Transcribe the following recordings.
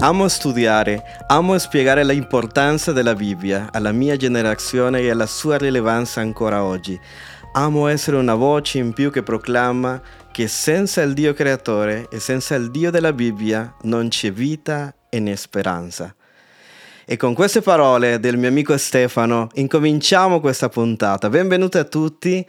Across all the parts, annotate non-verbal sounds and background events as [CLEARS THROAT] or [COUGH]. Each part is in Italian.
Amo studiare, amo spiegare l'importanza della Bibbia alla mia generazione e alla sua rilevanza ancora oggi. Amo essere una voce in più che proclama che senza il Dio creatore e senza il Dio della Bibbia non c'è vita e né speranza. E con queste parole del mio amico Stefano incominciamo questa puntata. Benvenuti a tutti.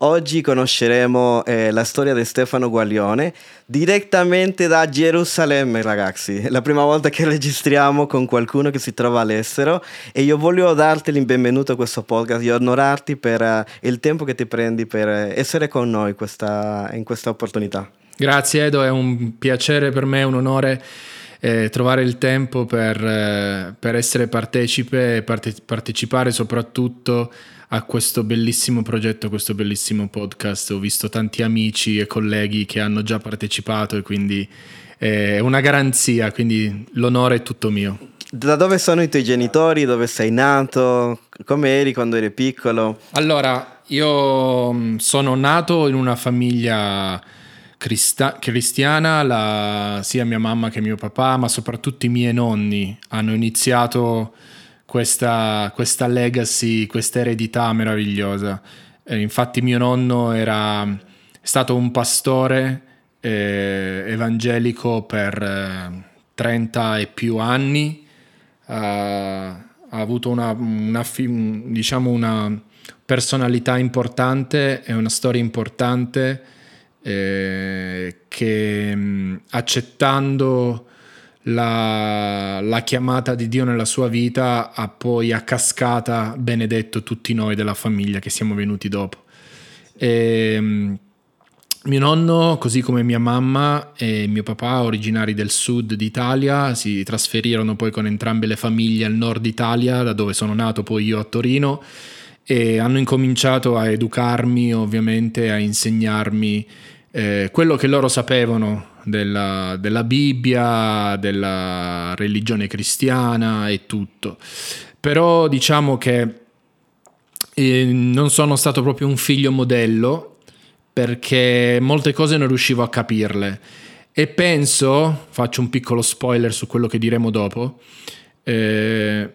Oggi conosceremo eh, la storia di Stefano Guaglione direttamente da Gerusalemme, ragazzi. la prima volta che registriamo con qualcuno che si trova all'estero e io voglio darti il benvenuto a questo podcast e onorarti per uh, il tempo che ti prendi per uh, essere con noi questa, in questa opportunità. Grazie Edo, è un piacere per me, un onore. Eh, trovare il tempo per, eh, per essere partecipe e parte- partecipare soprattutto a questo bellissimo progetto, questo bellissimo podcast. Ho visto tanti amici e colleghi che hanno già partecipato e quindi è una garanzia, quindi l'onore è tutto mio. Da dove sono i tuoi genitori? Dove sei nato? Come eri quando eri piccolo? Allora, io mm, sono nato in una famiglia crista- cristiana, la, sia mia mamma che mio papà, ma soprattutto i miei nonni hanno iniziato questa, questa legacy, questa eredità meravigliosa. Eh, infatti mio nonno era stato un pastore eh, evangelico per eh, 30 e più anni, ha avuto una, una, diciamo una personalità importante e una storia importante eh, che mh, accettando la, la, chiamata di Dio nella sua vita ha poi a cascata benedetto tutti noi della famiglia che siamo venuti dopo. E, ehm, mio nonno, così come mia mamma e mio papà, originari del sud d'Italia, si trasferirono poi con entrambe le famiglie al nord Italia, da dove sono nato poi io a Torino, e hanno incominciato a educarmi, ovviamente, a insegnarmi eh, quello che loro sapevano della, della Bibbia, della religione cristiana e tutto. Però diciamo che eh, non sono stato proprio un figlio modello perché molte cose non riuscivo a capirle. E penso, faccio un piccolo spoiler su quello che diremo dopo, eh,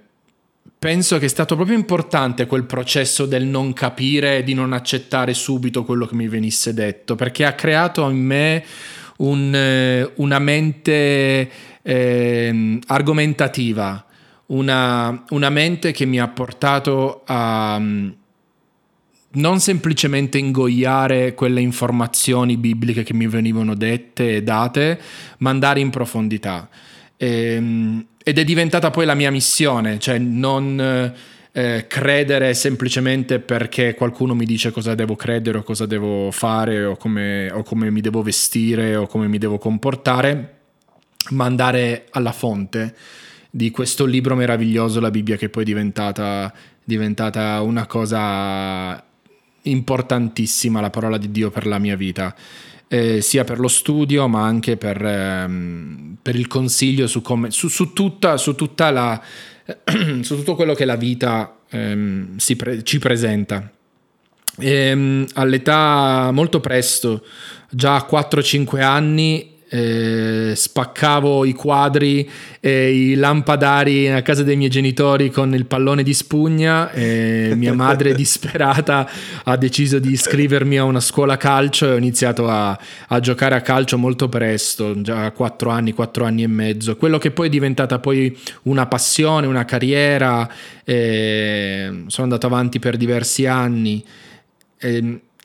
penso che è stato proprio importante quel processo del non capire di non accettare subito quello che mi venisse detto, perché ha creato in me un, eh, una mente eh, argomentativa, una, una, mente che mi ha portato a mm, non semplicemente ingoiare quelle informazioni bibliche che mi venivano dette e date, ma andare in profondità. E, ehm, ed è diventata poi la mia missione, cioè non eh, credere semplicemente perché qualcuno mi dice cosa devo credere o cosa devo fare o come, o come mi devo vestire o come mi devo comportare, ma andare alla fonte di questo libro meraviglioso, la Bibbia, che poi è diventata, diventata una cosa importantissima, la parola di Dio per la mia vita. Eh, sia per lo studio ma anche per, ehm, per il consiglio su, come, su, su, tutta, su tutta la, [CLEARS THROAT] su tutto quello che la vita ehm, pre- ci presenta. E, ehm, all'età molto presto, già a 4-5 anni, eh, spaccavo i quadri e i lampadari a casa dei miei genitori con il pallone di spugna e mia madre [LAUGHS] disperata ha deciso di iscrivermi a una scuola calcio e ho iniziato a, a giocare a calcio molto presto, già a 4 anni, 4 anni e mezzo, quello che poi è diventata poi una passione, una carriera, sono andato avanti per diversi anni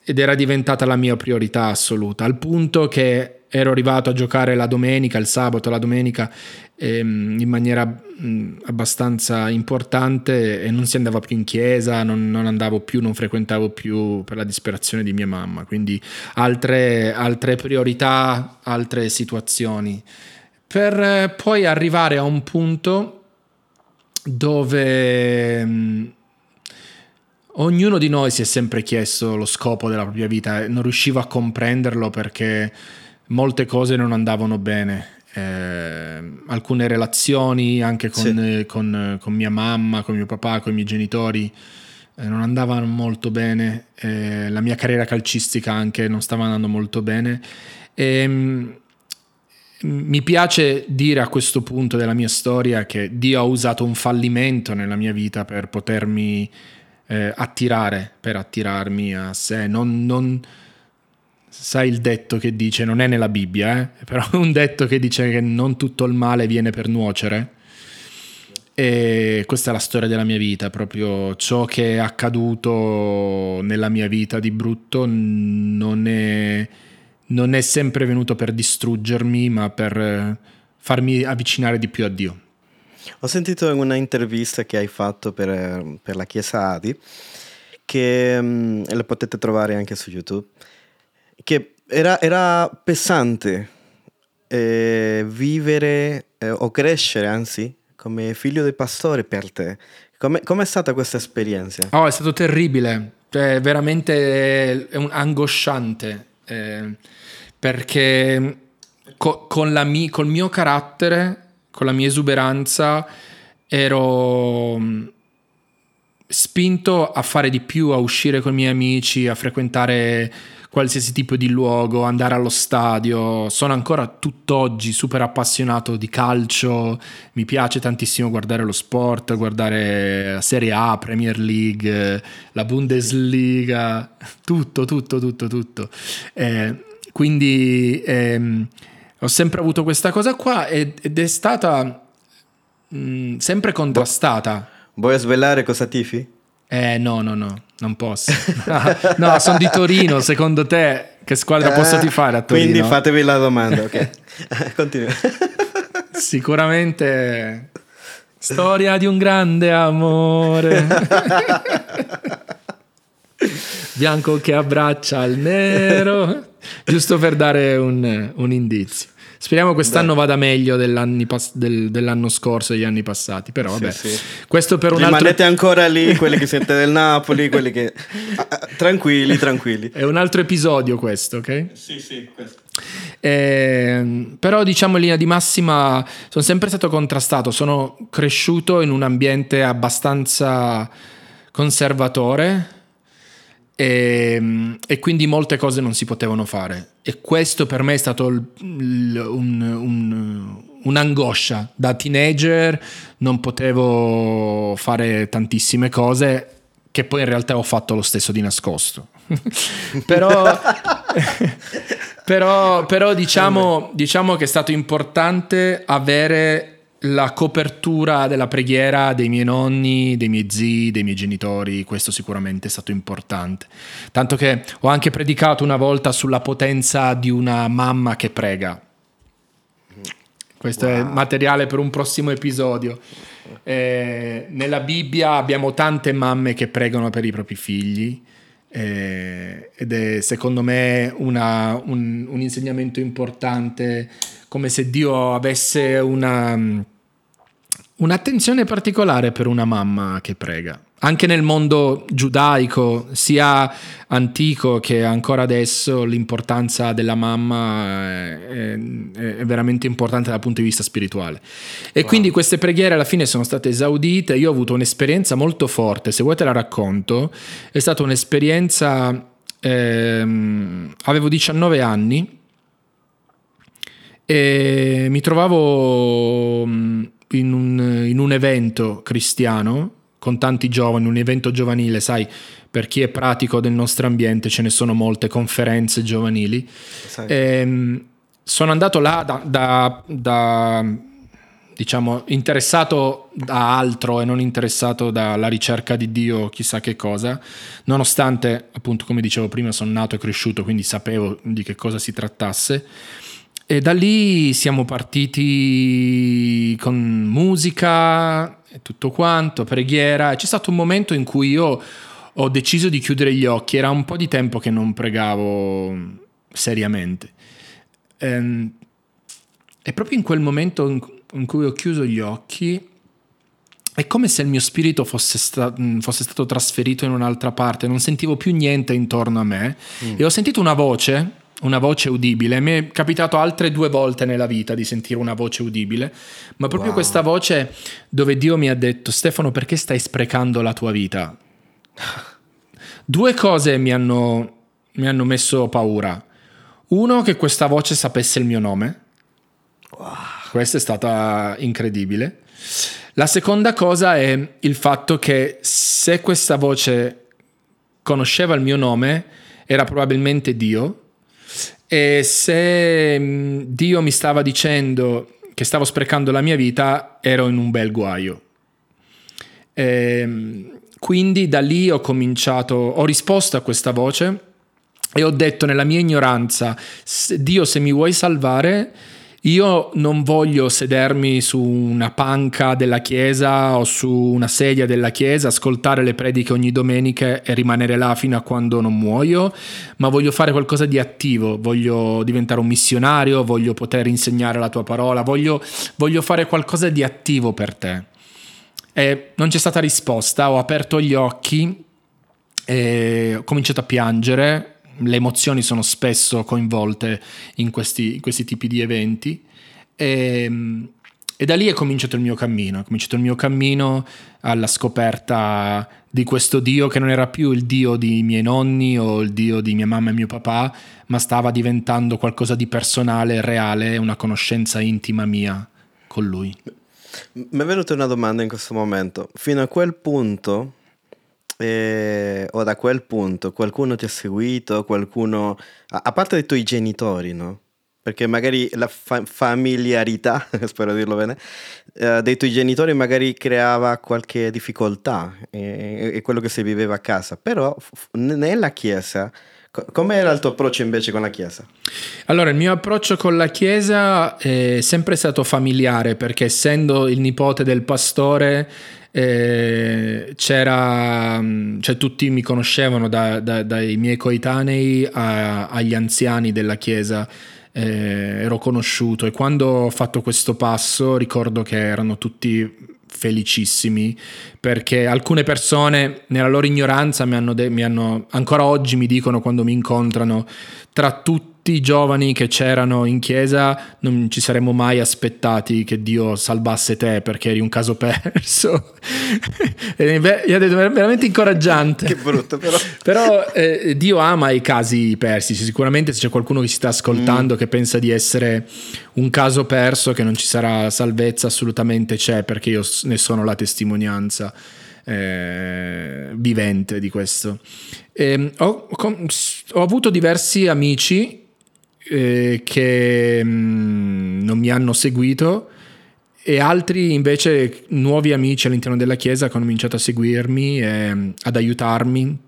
ed era diventata la mia priorità assoluta, al punto che ero arrivato a giocare la domenica, il sabato, la domenica ehm, in maniera mh, abbastanza importante e non si andava più in chiesa, non, non, andavo più, non frequentavo più per la disperazione di mia mamma, quindi altre, altre priorità, altre situazioni, per eh, poi arrivare a un punto dove... Mh, ognuno di noi si è sempre chiesto lo scopo della propria vita non riuscivo a comprenderlo perché molte cose non andavano bene. Eh, alcune relazioni anche con, sì. con, con, mia mamma, con mio papà, con i miei genitori eh, non andavano molto bene. Eh, la mia carriera calcistica anche non stava andando molto bene. E, ehm, mi piace dire a questo punto della mia storia che Dio ha usato un fallimento nella mia vita per potermi eh, attirare, per attirarmi a sé. Non, non, sai il detto che dice, non è nella Bibbia, eh? [LAUGHS] però è un detto che dice che non tutto il male viene per nuocere. E questa è la storia della mia vita, proprio ciò che è accaduto nella mia vita di brutto non è, non è sempre venuto per distruggermi, ma per farmi avvicinare di più a Dio. Ho sentito in una intervista che hai fatto per, per la Chiesa Adi, che um, la potete trovare anche su YouTube, che era, era pesante eh, vivere eh, o crescere, anzi, come figlio di pastore per te. Come è stata questa esperienza? Oh, è stato terribile, cioè, veramente è un angosciante, eh, perché co- con, la mi- col mio carattere, con la mia esuberanza, ero mm, spinto a fare di più, a uscire con i miei amici, a frequentare qualsiasi tipo di luogo, andare allo stadio. Sono ancora tutt'oggi super appassionato di calcio, mi piace tantissimo guardare lo sport, guardare la Serie A, Premier League, la Bundesliga, [LAUGHS] tutto, tutto, tutto, tutto. Eh, quindi ehm, ho sempre avuto questa cosa qua ed è stata mh, mm, sempre contrastata. Vuoi svelare cosa tifi? Eh no, no, no, non posso. [LAUGHS] no, sono di Torino, secondo te che squadra posso eh, tifare a Torino? Quindi fatevi la domanda, ok. [LAUGHS] Continua. Sicuramente storia di un grande amore. [LAUGHS] Bianco che abbraccia il nero, giusto per dare un, un indizio. Speriamo quest'anno Beh. vada meglio pass- del, dell'anno scorso e degli anni passati. Però vabbè, sì, sì. questo per un Rimanete altro... ancora lì, [LAUGHS] quelli che siete del Napoli, quelli che... Ah, ah, tranquilli, tranquilli. È un altro episodio questo, ok? Sì, sì, questo. Eh, però diciamo in linea di massima sono sempre stato contrastato, sono cresciuto in un ambiente abbastanza conservatore e, ehm, e, quindi molte cose non si potevano fare. E questo per me è stato il, il, un, un, un'angoscia. Da teenager non potevo fare tantissime cose che poi in realtà ho fatto lo stesso di nascosto. [LAUGHS] però, [LAUGHS] però, però diciamo, diciamo che è stato importante avere la copertura della preghiera dei miei nonni, dei miei zii, dei miei genitori, questo sicuramente è stato importante. Tanto che ho anche predicato una volta sulla potenza di una mamma che prega. Questo wow. è materiale per un prossimo episodio. Eh, nella Bibbia abbiamo tante mamme che pregano per i propri figli eh, ed è secondo me una, un, un insegnamento importante come se Dio avesse una, un'attenzione particolare per una mamma che prega. Anche nel mondo giudaico, sia antico che ancora adesso, l'importanza della mamma è, è veramente importante dal punto di vista spirituale. E wow. quindi queste preghiere alla fine sono state esaudite. Io ho avuto un'esperienza molto forte, se vuoi te la racconto. È stata un'esperienza, ehm, avevo 19 anni e mi trovavo mm, in un, in un evento cristiano con tanti giovani, un evento giovanile, sai, per chi è pratico del nostro ambiente ce ne sono molte conferenze giovanili. E, ehm, sono andato là da, da, da, diciamo, interessato da altro e non interessato dalla ricerca di Dio, chissà che cosa, nonostante, appunto, come dicevo prima, sono nato e cresciuto, quindi sapevo di che cosa si trattasse. E da lì siamo partiti con musica e tutto quanto, preghiera. C'è stato un momento in cui io ho deciso di chiudere gli occhi. Era un po' di tempo che non pregavo seriamente. E, ehm, e proprio in quel momento in cui ho chiuso gli occhi, è come se il mio spirito fosse, sta- fosse, stato trasferito in un'altra parte, non sentivo più niente intorno a me mm. e ho sentito una voce una voce udibile. Mi è capitato altre due volte nella vita di sentire una voce udibile, ma proprio wow. questa voce dove Dio mi ha detto Stefano perché stai sprecando la tua vita? [LAUGHS] Due cose mi hanno, mi hanno messo paura. Uno, che questa voce sapesse il mio nome. Wow. Questa è stata incredibile. La seconda cosa è il fatto che se questa voce conosceva il mio nome, era probabilmente Dio. E se mm, Dio mi stava dicendo che stavo sprecando la mia vita, ero in un bel guaio. E ehm, quindi da lì ho cominciato, ho risposto a questa voce e ho detto nella mia ignoranza, Dio se mi vuoi salvare, io non voglio sedermi su una panca della chiesa o su una sedia della chiesa, ascoltare le prediche ogni domenica e rimanere là fino a quando non muoio, ma voglio fare qualcosa di attivo, voglio diventare un missionario, voglio poter insegnare la tua parola, voglio, voglio fare qualcosa di attivo per te. E non c'è stata risposta, ho aperto gli occhi ho cominciato a piangere le emozioni sono spesso coinvolte in questi, in questi tipi di eventi. E, e, da lì è cominciato il mio cammino, è cominciato il mio cammino alla scoperta di questo Dio che non era più il Dio di miei nonni o il Dio di mia mamma e mio papà, ma stava diventando qualcosa di personale, reale, una conoscenza intima mia con lui. Mi è venuta una domanda in questo momento. Fino a quel punto e, o da quel punto qualcuno ti ha seguito, qualcuno, a, a parte i tuoi genitori, no? Perché magari la fa- familiarità, [LAUGHS] spero dirlo bene, eh, dei tuoi genitori magari creava qualche difficoltà, e, e quello che si viveva a casa, però f- nella chiesa... Com'era il tuo approccio invece con la Chiesa? Allora, il mio approccio con la Chiesa è sempre stato familiare perché essendo il nipote del pastore eh, c'era, mm, cioè tutti mi conoscevano da, da, dai miei coetanei a, agli anziani della chiesa. Eh, ero conosciuto e quando ho fatto questo passo ricordo che erano tutti felicissimi perché alcune persone nella loro ignoranza mi hanno, de- mi hanno ancora oggi mi dicono quando mi incontrano tra tutti tutti i giovani che c'erano in chiesa non ci saremmo mai aspettati che Dio salvasse te perché eri un caso perso. [LAUGHS] è veramente incoraggiante. Che brutto però. [LAUGHS] però eh, Dio ama i casi persi, sicuramente se c'è qualcuno che si sta ascoltando mm. che pensa di essere un caso perso, che non ci sarà salvezza, assolutamente c'è perché io ne sono la testimonianza. Eh, vivente di questo. Eh, ho, ho, avuto diversi amici eh, che mh, mm, non mi hanno seguito e altri invece nuovi amici all'interno della chiesa che hanno cominciato a seguirmi, e, ad aiutarmi,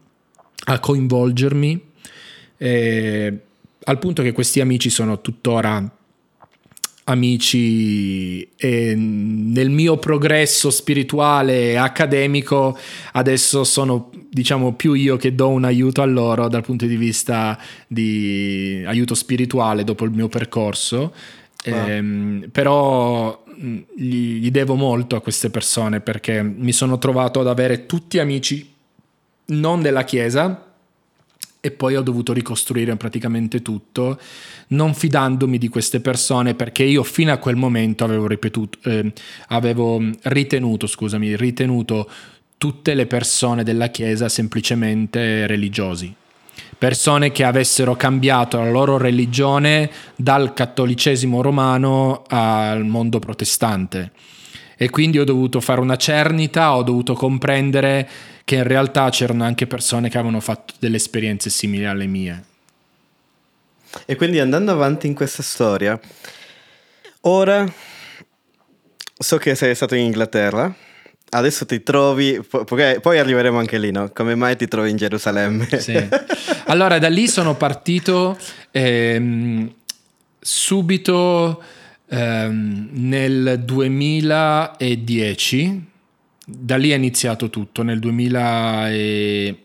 a coinvolgermi, e, al punto che questi amici sono tuttora amici e nel mio progresso spirituale e accademico adesso sono diciamo più io che do un aiuto a loro dal punto di vista di aiuto spirituale dopo il mio percorso wow. ehm, però gli, gli devo molto a queste persone perché mi sono trovato ad avere tutti amici non della chiesa e poi ho dovuto ricostruire praticamente tutto, non fidandomi di queste persone perché io fino a quel momento avevo, ripetuto, eh, avevo ritenuto, scusami, ritenuto tutte le persone della Chiesa semplicemente religiosi. Persone che avessero cambiato la loro religione dal cattolicesimo romano al mondo protestante. E quindi ho dovuto fare una cernita, ho dovuto comprendere che in realtà c'erano anche persone che avevano fatto delle esperienze simili alle mie. E quindi andando avanti in questa storia, ora so che sei stato in Inghilterra, adesso ti trovi, poi arriveremo anche lì, no? Come mai ti trovi in Gerusalemme? Sì. Allora, da lì sono partito ehm, subito ehm, nel 2010 da lì è iniziato tutto, nel 2000 e...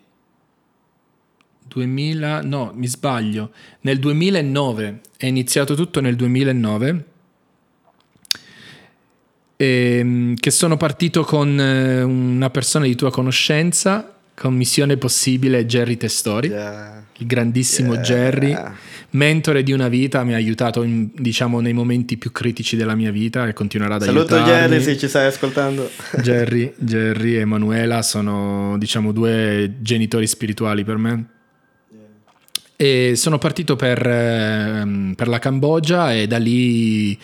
2000, no, mi sbaglio, nel 2009, è iniziato tutto nel 2009, e, ehm, che sono partito con eh, una persona di tua conoscenza, con Missione Possibile, Jerry Testori, yeah. il grandissimo yeah. Jerry mentore di una vita, mi ha aiutato in, diciamo nei momenti più critici della mia vita e continuerà ad Saluto aiutarmi. Saluto Jerry se ci stai ascoltando. [LAUGHS] Jerry, Jerry e Emanuela sono diciamo due genitori spirituali per me. E sono partito per, ehm, per la Cambogia e da lì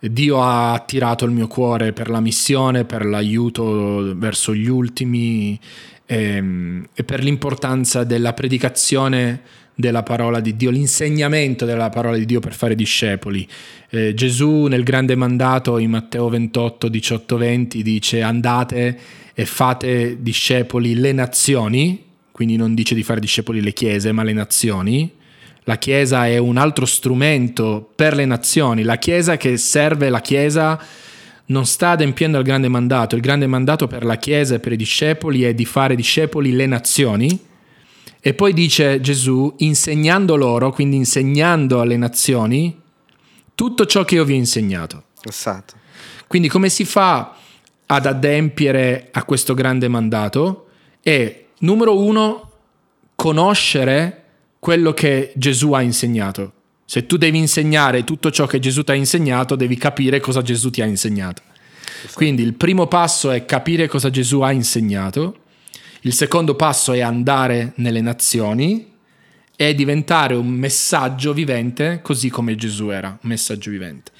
Dio ha attirato il mio cuore per la missione, per l'aiuto verso gli ultimi e, ehm, e per l'importanza della predicazione della parola di Dio, l'insegnamento della parola di Dio per fare discepoli. Eh, Gesù nel grande mandato in Matteo 28, 18, 20 dice andate e fate discepoli le nazioni, quindi non dice di fare discepoli le chiese, ma le nazioni. La Chiesa è un altro strumento per le nazioni, la Chiesa che serve la Chiesa non sta adempiendo al grande mandato. Il grande mandato per la Chiesa e per i discepoli è di fare discepoli le nazioni. E poi dice Gesù, insegnando loro, quindi insegnando alle nazioni, tutto ciò che io vi ho insegnato. Esatto. Quindi come si fa ad adempiere a questo grande mandato? È, numero uno, conoscere quello che Gesù ha insegnato. Se tu devi insegnare tutto ciò che Gesù ti ha insegnato, devi capire cosa Gesù ti ha insegnato. Quindi il primo passo è capire cosa Gesù ha insegnato, il secondo passo è andare nelle nazioni e diventare un messaggio vivente così come Gesù era, un messaggio vivente.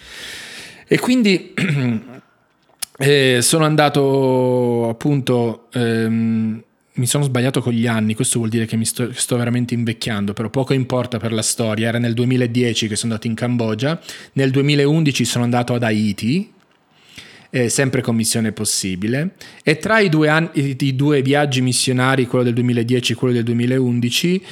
E quindi [CLEARS THROAT] eh, sono andato appunto... Ehm, mi sono sbagliato con gli anni, questo vuol dire che mi sto, sto, veramente invecchiando, però poco importa per la storia. Era nel 2010 che sono andato in Cambogia, nel 2011 sono andato ad Haiti, eh, sempre con missione possibile, e tra i due, anni, i due, viaggi missionari, quello del 2010 e quello del 2011,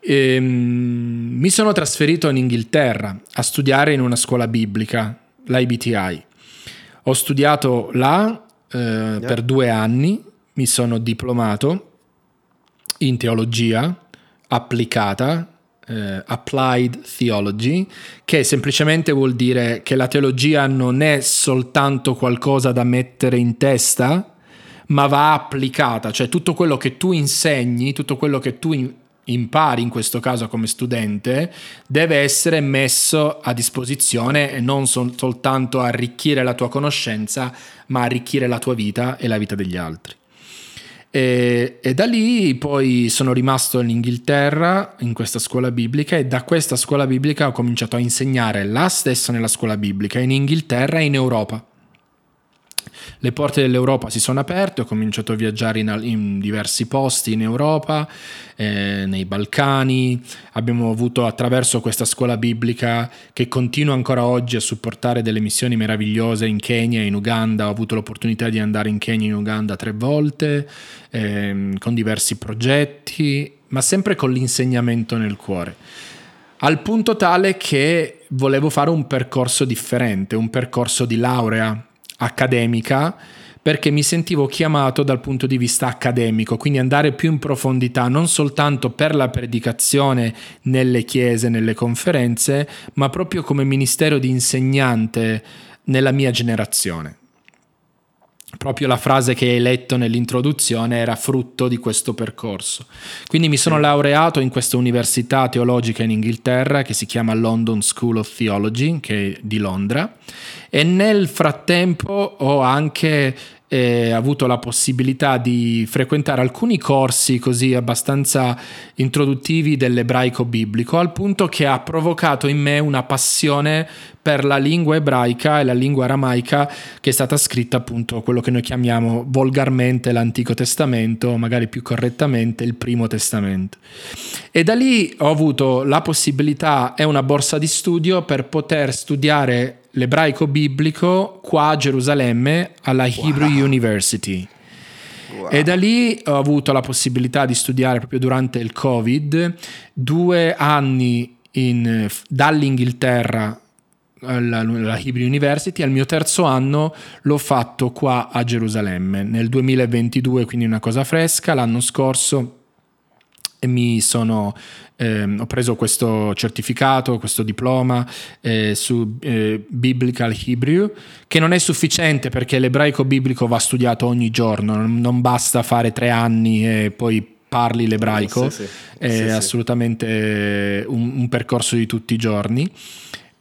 ehm, mi sono trasferito in Inghilterra a studiare in una scuola biblica, l'IBTI. Ho studiato là eh, yeah. per due anni mi sono diplomato in teologia applicata, eh, applied theology, che semplicemente vuol dire che la teologia non è soltanto qualcosa da mettere in testa, ma va applicata, cioè tutto quello che tu insegni, tutto quello che tu impari in questo caso come studente deve essere messo a disposizione e non sol- soltanto arricchire la tua conoscenza, ma arricchire la tua vita e la vita degli altri. E, e, da lì poi sono rimasto in Inghilterra in questa scuola biblica e da questa scuola biblica ho cominciato a insegnare là stesso nella scuola biblica in Inghilterra e in Europa. Le porte dell'Europa si sono aperte, ho cominciato a viaggiare in, in diversi posti in Europa, eh, nei Balcani, abbiamo avuto attraverso questa scuola biblica che continua ancora oggi a supportare delle missioni meravigliose in Kenya e in Uganda, ho avuto l'opportunità di andare in Kenya e in Uganda tre volte, eh, con diversi progetti, ma sempre con l'insegnamento nel cuore. Al punto tale che volevo fare un percorso differente, un percorso di laurea accademica perché mi sentivo chiamato dal punto di vista accademico, quindi andare più in profondità non soltanto per la predicazione nelle chiese, nelle conferenze, ma proprio come ministero di insegnante nella mia generazione proprio la frase che hai letto nell'introduzione era frutto di questo percorso. Quindi mi sono laureato in questa università teologica in Inghilterra che si chiama London School of Theology, che è di Londra, e nel frattempo ho anche eh, avuto la possibilità di frequentare alcuni corsi così abbastanza introduttivi dell'ebraico biblico, al punto che ha provocato in me una passione per la lingua ebraica e la lingua aramaica che è stata scritta appunto quello che noi chiamiamo volgarmente l'Antico Testamento, magari più correttamente il Primo Testamento. E da lì ho avuto la possibilità e una borsa di studio per poter studiare l'ebraico biblico qua a Gerusalemme alla wow. Hebrew University. Wow. E da lì ho avuto la possibilità di studiare proprio durante il Covid due anni in, dall'Inghilterra alla, alla Hebrew University, al mio terzo anno l'ho fatto qua a Gerusalemme nel 2022, quindi una cosa fresca, l'anno scorso mi sono, eh, ho preso questo certificato, questo diploma eh, su eh, Biblical Hebrew, che non è sufficiente perché l'ebraico biblico va studiato ogni giorno, non basta fare tre anni e poi parli l'ebraico, sì, sì. è sì, assolutamente un, un, percorso di tutti i giorni.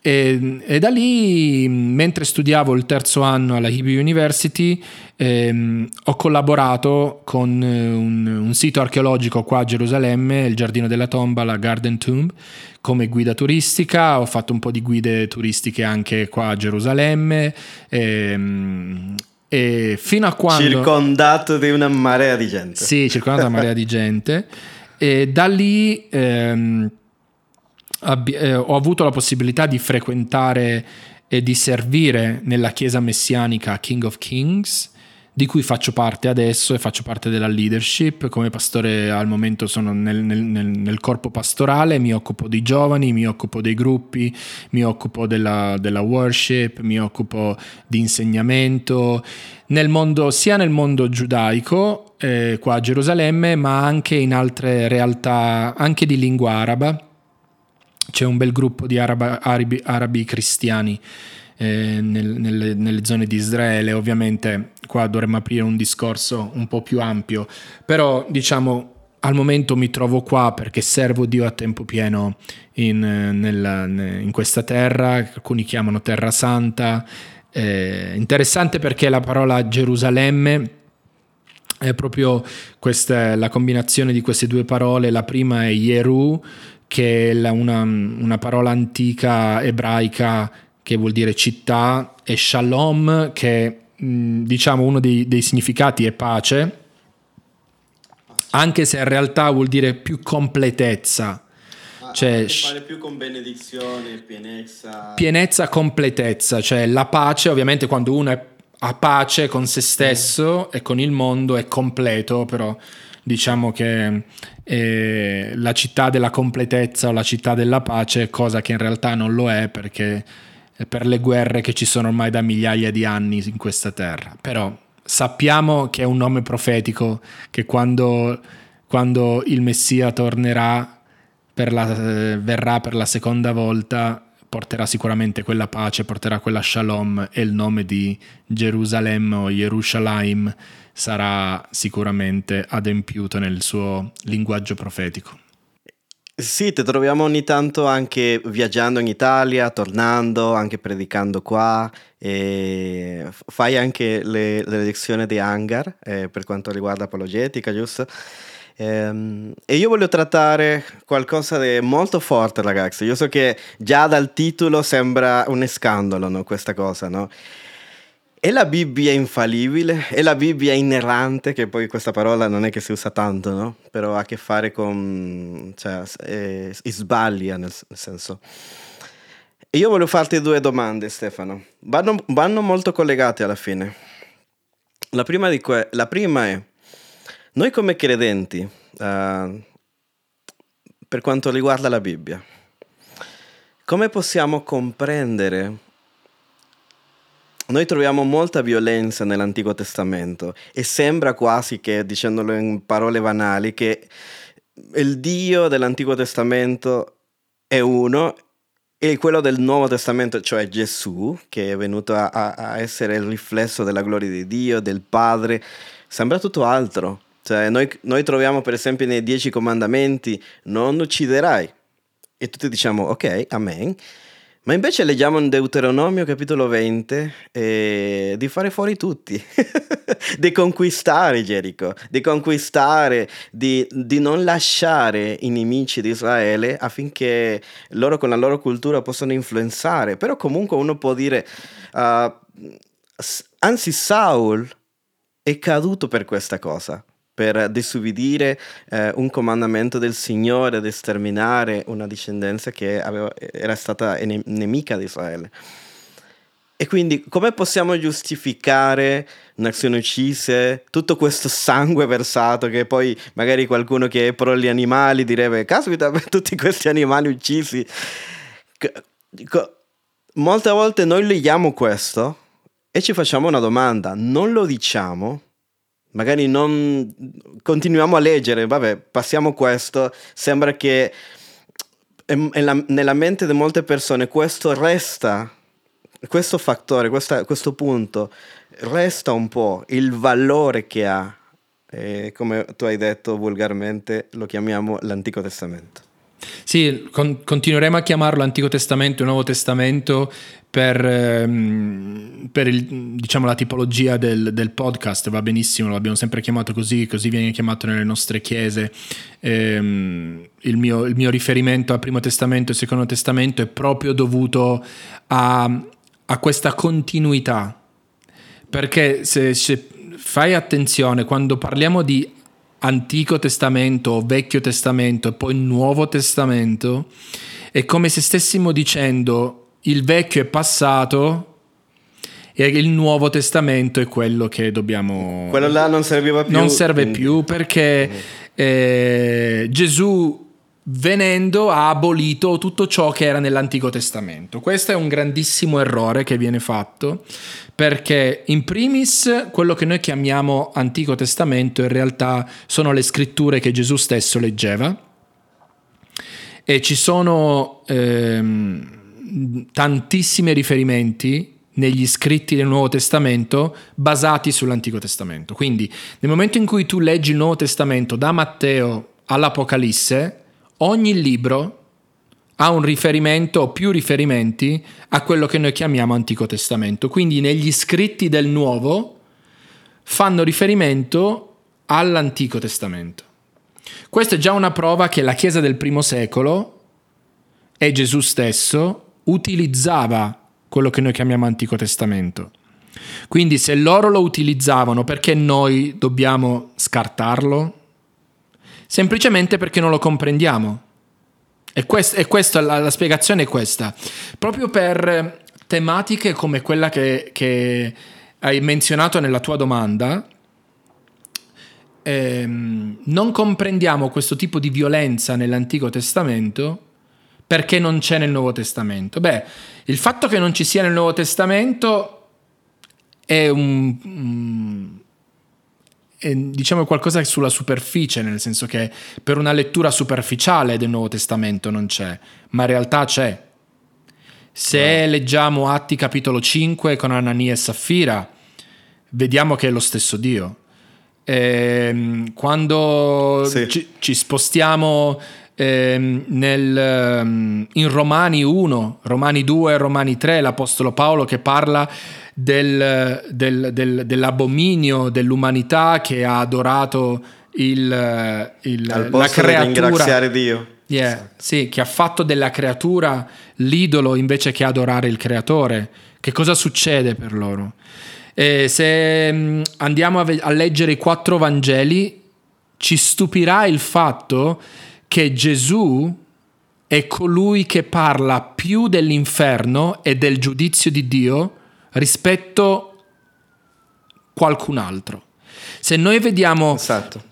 E, e, da lì, mentre studiavo il terzo anno alla Hebrew University, ehm, ho collaborato con eh, un, un, sito archeologico qua a Gerusalemme, il Giardino della Tomba, la Garden Tomb, come guida turistica. Ho fatto un po' di guide turistiche anche qua a Gerusalemme. Ehm, e fino a quando... Circondato di una marea di gente. Sì, circondato da una marea di [LAUGHS] gente. E da lì... Ehm, abbi- eh, ho avuto la possibilità di frequentare e di servire nella chiesa messianica King of Kings, di cui faccio parte adesso e faccio parte della leadership. Come pastore al momento sono nel, nel, nel corpo pastorale, mi occupo dei giovani, mi occupo dei gruppi, mi occupo della, della worship, mi occupo di insegnamento, nel mondo, sia nel mondo giudaico, eh, qua a Gerusalemme, ma anche in altre realtà, anche di lingua araba c'è un bel gruppo di araba, arabi, arabi, cristiani eh, nel, nelle, nelle, zone di Israele. Ovviamente qua dovremmo aprire un discorso un po' più ampio, però diciamo al momento mi trovo qua perché servo Dio a tempo pieno in, nella, in questa terra, alcuni chiamano Terra Santa. Eh, interessante perché la parola Gerusalemme è proprio questa, la combinazione di queste due parole. La prima è Yeru, che è una, una parola antica ebraica che vuol dire città, e shalom, che diciamo uno dei, dei significati è pace, anche se in realtà vuol dire più completezza. cioè, fare più con benedizione, pienezza. Pienezza, completezza, cioè la pace, ovviamente quando uno è a pace con se stesso mm. e con il mondo è completo, però diciamo che eh, la città della completezza o la città della pace, cosa che in realtà non lo è perché per le guerre che ci sono ormai da migliaia di anni in questa terra. Però sappiamo che è un nome profetico che quando, quando il Messia tornerà, per la, eh, verrà per la seconda volta, porterà sicuramente quella pace, porterà quella shalom e il nome di Gerusalemme o Jerusalem sarà sicuramente adempiuto nel suo linguaggio profetico. Sì, ti troviamo ogni tanto anche viaggiando in Italia, tornando, anche predicando qua. fai anche le, le lezioni di hangar eh, per quanto riguarda apologetica, giusto? Ehm, e io voglio trattare qualcosa di molto forte, ragazzi. Io so che già dal titolo sembra un scandalo, no? Questa cosa, no? È la Bibbia infallibile? È la Bibbia inerrante? Che poi questa parola non è che si usa tanto, no? Però ha a che fare con... cioè, eh, sbaglia nel, nel senso. E io voglio farti due domande, Stefano. Vanno, vanno molto collegate alla fine. La prima, que- la prima è, noi come credenti, uh, per quanto riguarda la Bibbia, come possiamo comprendere noi troviamo molta violenza nell'Antico Testamento e sembra quasi che, dicendolo in parole banali, che il Dio dell'Antico Testamento è uno e quello del Nuovo Testamento, cioè Gesù, che è venuto a, a essere il riflesso della gloria di Dio, del Padre, sembra tutto altro. Cioè, noi, noi troviamo per esempio nei Dieci Comandamenti, non ucciderai. E tutti diciamo, ok, amen. Ma invece leggiamo in Deuteronomio capitolo 20 eh, di fare fuori tutti, [LAUGHS] di conquistare Gerico, di conquistare, di, di, non lasciare i nemici di Israele affinché loro con la loro cultura possano influenzare. Però comunque uno può dire, uh, anzi Saul è caduto per questa cosa per disubbidire eh, un comandamento del Signore di sterminare una discendenza che aveva, era stata nemica di Israele. E quindi come possiamo giustificare nazioni uccise, tutto questo sangue versato che poi magari qualcuno che è pro gli animali direbbe, caspita, tutti questi animali uccisi. Molte volte noi leggiamo questo e ci facciamo una domanda, non lo diciamo magari non continuiamo a leggere, vabbè, passiamo questo, sembra che nella mente di molte persone questo resta, questo fattore, questa, questo punto, resta un po' il valore che ha, eh, come tu hai detto vulgarmente, lo chiamiamo l'Antico Testamento. Sì, con- continueremo a chiamarlo Antico Testamento e Nuovo Testamento per, ehm, per il, diciamo, la tipologia del, del, podcast, va benissimo, l'abbiamo sempre chiamato così, così viene chiamato nelle nostre chiese. Ehm, il, mio, il, mio, riferimento al Primo Testamento e Secondo Testamento è proprio dovuto a, a questa continuità, perché se, se fai attenzione, quando parliamo di Antico Testamento o Vecchio Testamento e poi Nuovo Testamento, è come se stessimo dicendo il vecchio è passato e il Nuovo Testamento è quello che dobbiamo... Quello là non serviva più. Non serve più perché eh, Gesù venendo ha abolito tutto ciò che era nell'Antico Testamento. Questo è un grandissimo errore che viene fatto perché in primis quello che noi chiamiamo Antico Testamento in realtà sono le scritture che Gesù stesso leggeva e ci sono... Ehm, tantissimi riferimenti negli scritti del Nuovo Testamento basati sull'Antico Testamento. Quindi nel momento in cui tu leggi il Nuovo Testamento da Matteo all'Apocalisse, ogni libro ha un riferimento o più riferimenti a quello che noi chiamiamo Antico Testamento. Quindi negli scritti del Nuovo fanno riferimento all'Antico Testamento. Questa è già una prova che la Chiesa del primo secolo e Gesù stesso utilizzava quello che noi chiamiamo Antico Testamento. Quindi se loro lo utilizzavano, perché noi dobbiamo scartarlo? Semplicemente perché non lo comprendiamo. E, quest- e questa, la, la, spiegazione è questa. Proprio per tematiche come quella che, che hai menzionato nella tua domanda, ehm, non comprendiamo questo tipo di violenza nell'Antico Testamento perché non c'è nel Nuovo Testamento? Beh, il fatto che non ci sia nel Nuovo Testamento è un... Diciamo qualcosa sulla superficie, nel senso che per una lettura superficiale del Nuovo Testamento non c'è, ma in realtà c'è. Se leggiamo Atti capitolo 5 con Anania e Saffira, vediamo che è lo stesso Dio. E, ehm, quando sì. ci, ci, spostiamo ehm, nel, ehm, in Romani 1, Romani 2 e Romani 3, l'Apostolo Paolo che parla del, del, del, dell'abominio dell'umanità che ha adorato il, il, Al la creatura. Di ringraziare Dio. Yeah, esatto. Sì, che ha fatto della creatura l'idolo invece che adorare il creatore. Che cosa succede per loro? E se mm, andiamo a, a leggere i quattro Vangeli, ci stupirà il fatto che Gesù è colui che parla più dell'inferno e del giudizio di Dio rispetto a qualcun altro. Se noi vediamo esatto.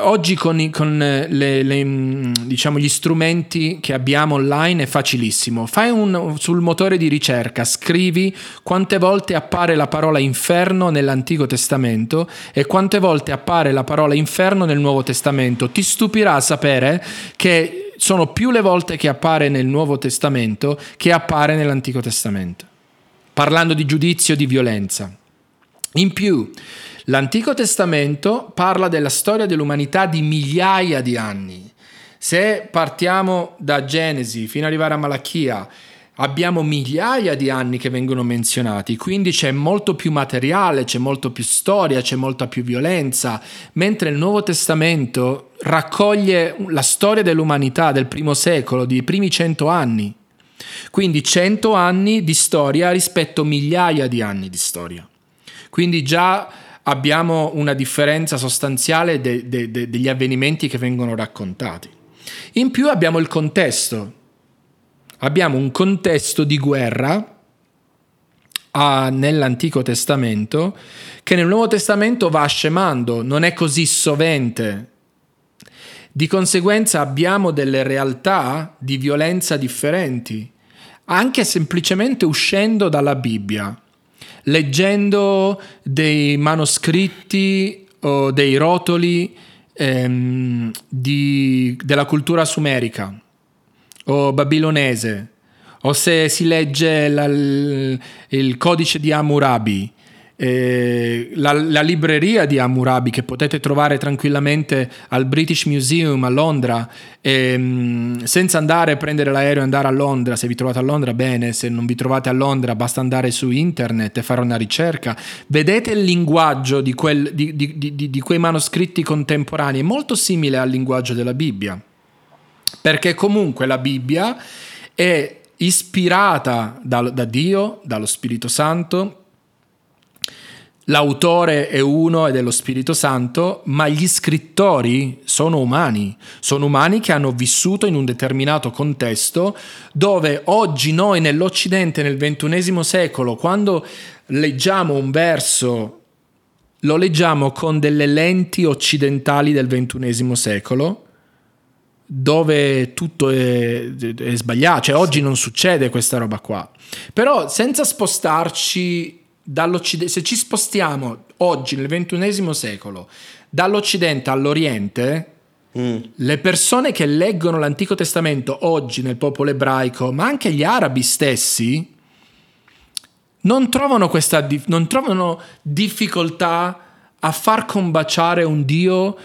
Oggi con, con le, le, mm, diciamo, gli strumenti che abbiamo online è facilissimo. Fai un, sul motore di ricerca, scrivi quante volte appare la parola inferno nell'Antico Testamento e quante volte appare la parola inferno nel Nuovo Testamento. Ti stupirà sapere che sono più le volte che appare nel Nuovo Testamento che appare nell'Antico Testamento. Parlando di giudizio, di violenza. In più, L'Antico Testamento parla della storia dell'umanità di migliaia di anni. Se partiamo da Genesi fino ad arrivare a Malachia, abbiamo migliaia di anni che vengono menzionati, quindi c'è molto più materiale, c'è molto più storia, c'è molta più violenza, mentre il Nuovo Testamento raccoglie la storia dell'umanità del primo secolo, dei primi cento anni. Quindi cento anni di storia rispetto a migliaia di anni di storia. Quindi già abbiamo una differenza sostanziale de, de, de, degli avvenimenti che vengono raccontati. In più abbiamo il contesto. Abbiamo un contesto di guerra a, nell'Antico Testamento che nel Nuovo Testamento va scemando, non è così sovente. Di conseguenza abbiamo delle realtà di violenza differenti, anche semplicemente uscendo dalla Bibbia leggendo dei manoscritti o dei rotoli ehm, di, della cultura sumerica o babilonese, o se si legge la, il, codice di Hammurabi, eh, la, la, libreria di Hammurabi che potete trovare tranquillamente al British Museum a Londra ehm, senza andare a prendere l'aereo e andare a Londra se vi trovate a Londra bene se non vi trovate a Londra basta andare su internet e fare una ricerca. Vedete il linguaggio di, quel, di, di, di quei manoscritti contemporanei? È molto simile al linguaggio della Bibbia perché comunque la Bibbia è ispirata da, da Dio, dallo Spirito Santo L'autore è uno ed è lo Spirito Santo, ma gli scrittori sono umani, sono umani che hanno vissuto in un determinato contesto dove oggi noi nell'Occidente, nel XXI secolo, quando leggiamo un verso, lo leggiamo con delle lenti occidentali del XXI secolo, dove tutto è, è sbagliato, cioè oggi non succede questa roba qua. Però senza spostarci se ci spostiamo oggi nel ventunesimo secolo dall'Occidente all'Oriente, mm. le persone che leggono l'Antico Testamento oggi nel popolo ebraico, ma anche gli arabi stessi, non trovano, questa, non trovano difficoltà a far combaciare un Dio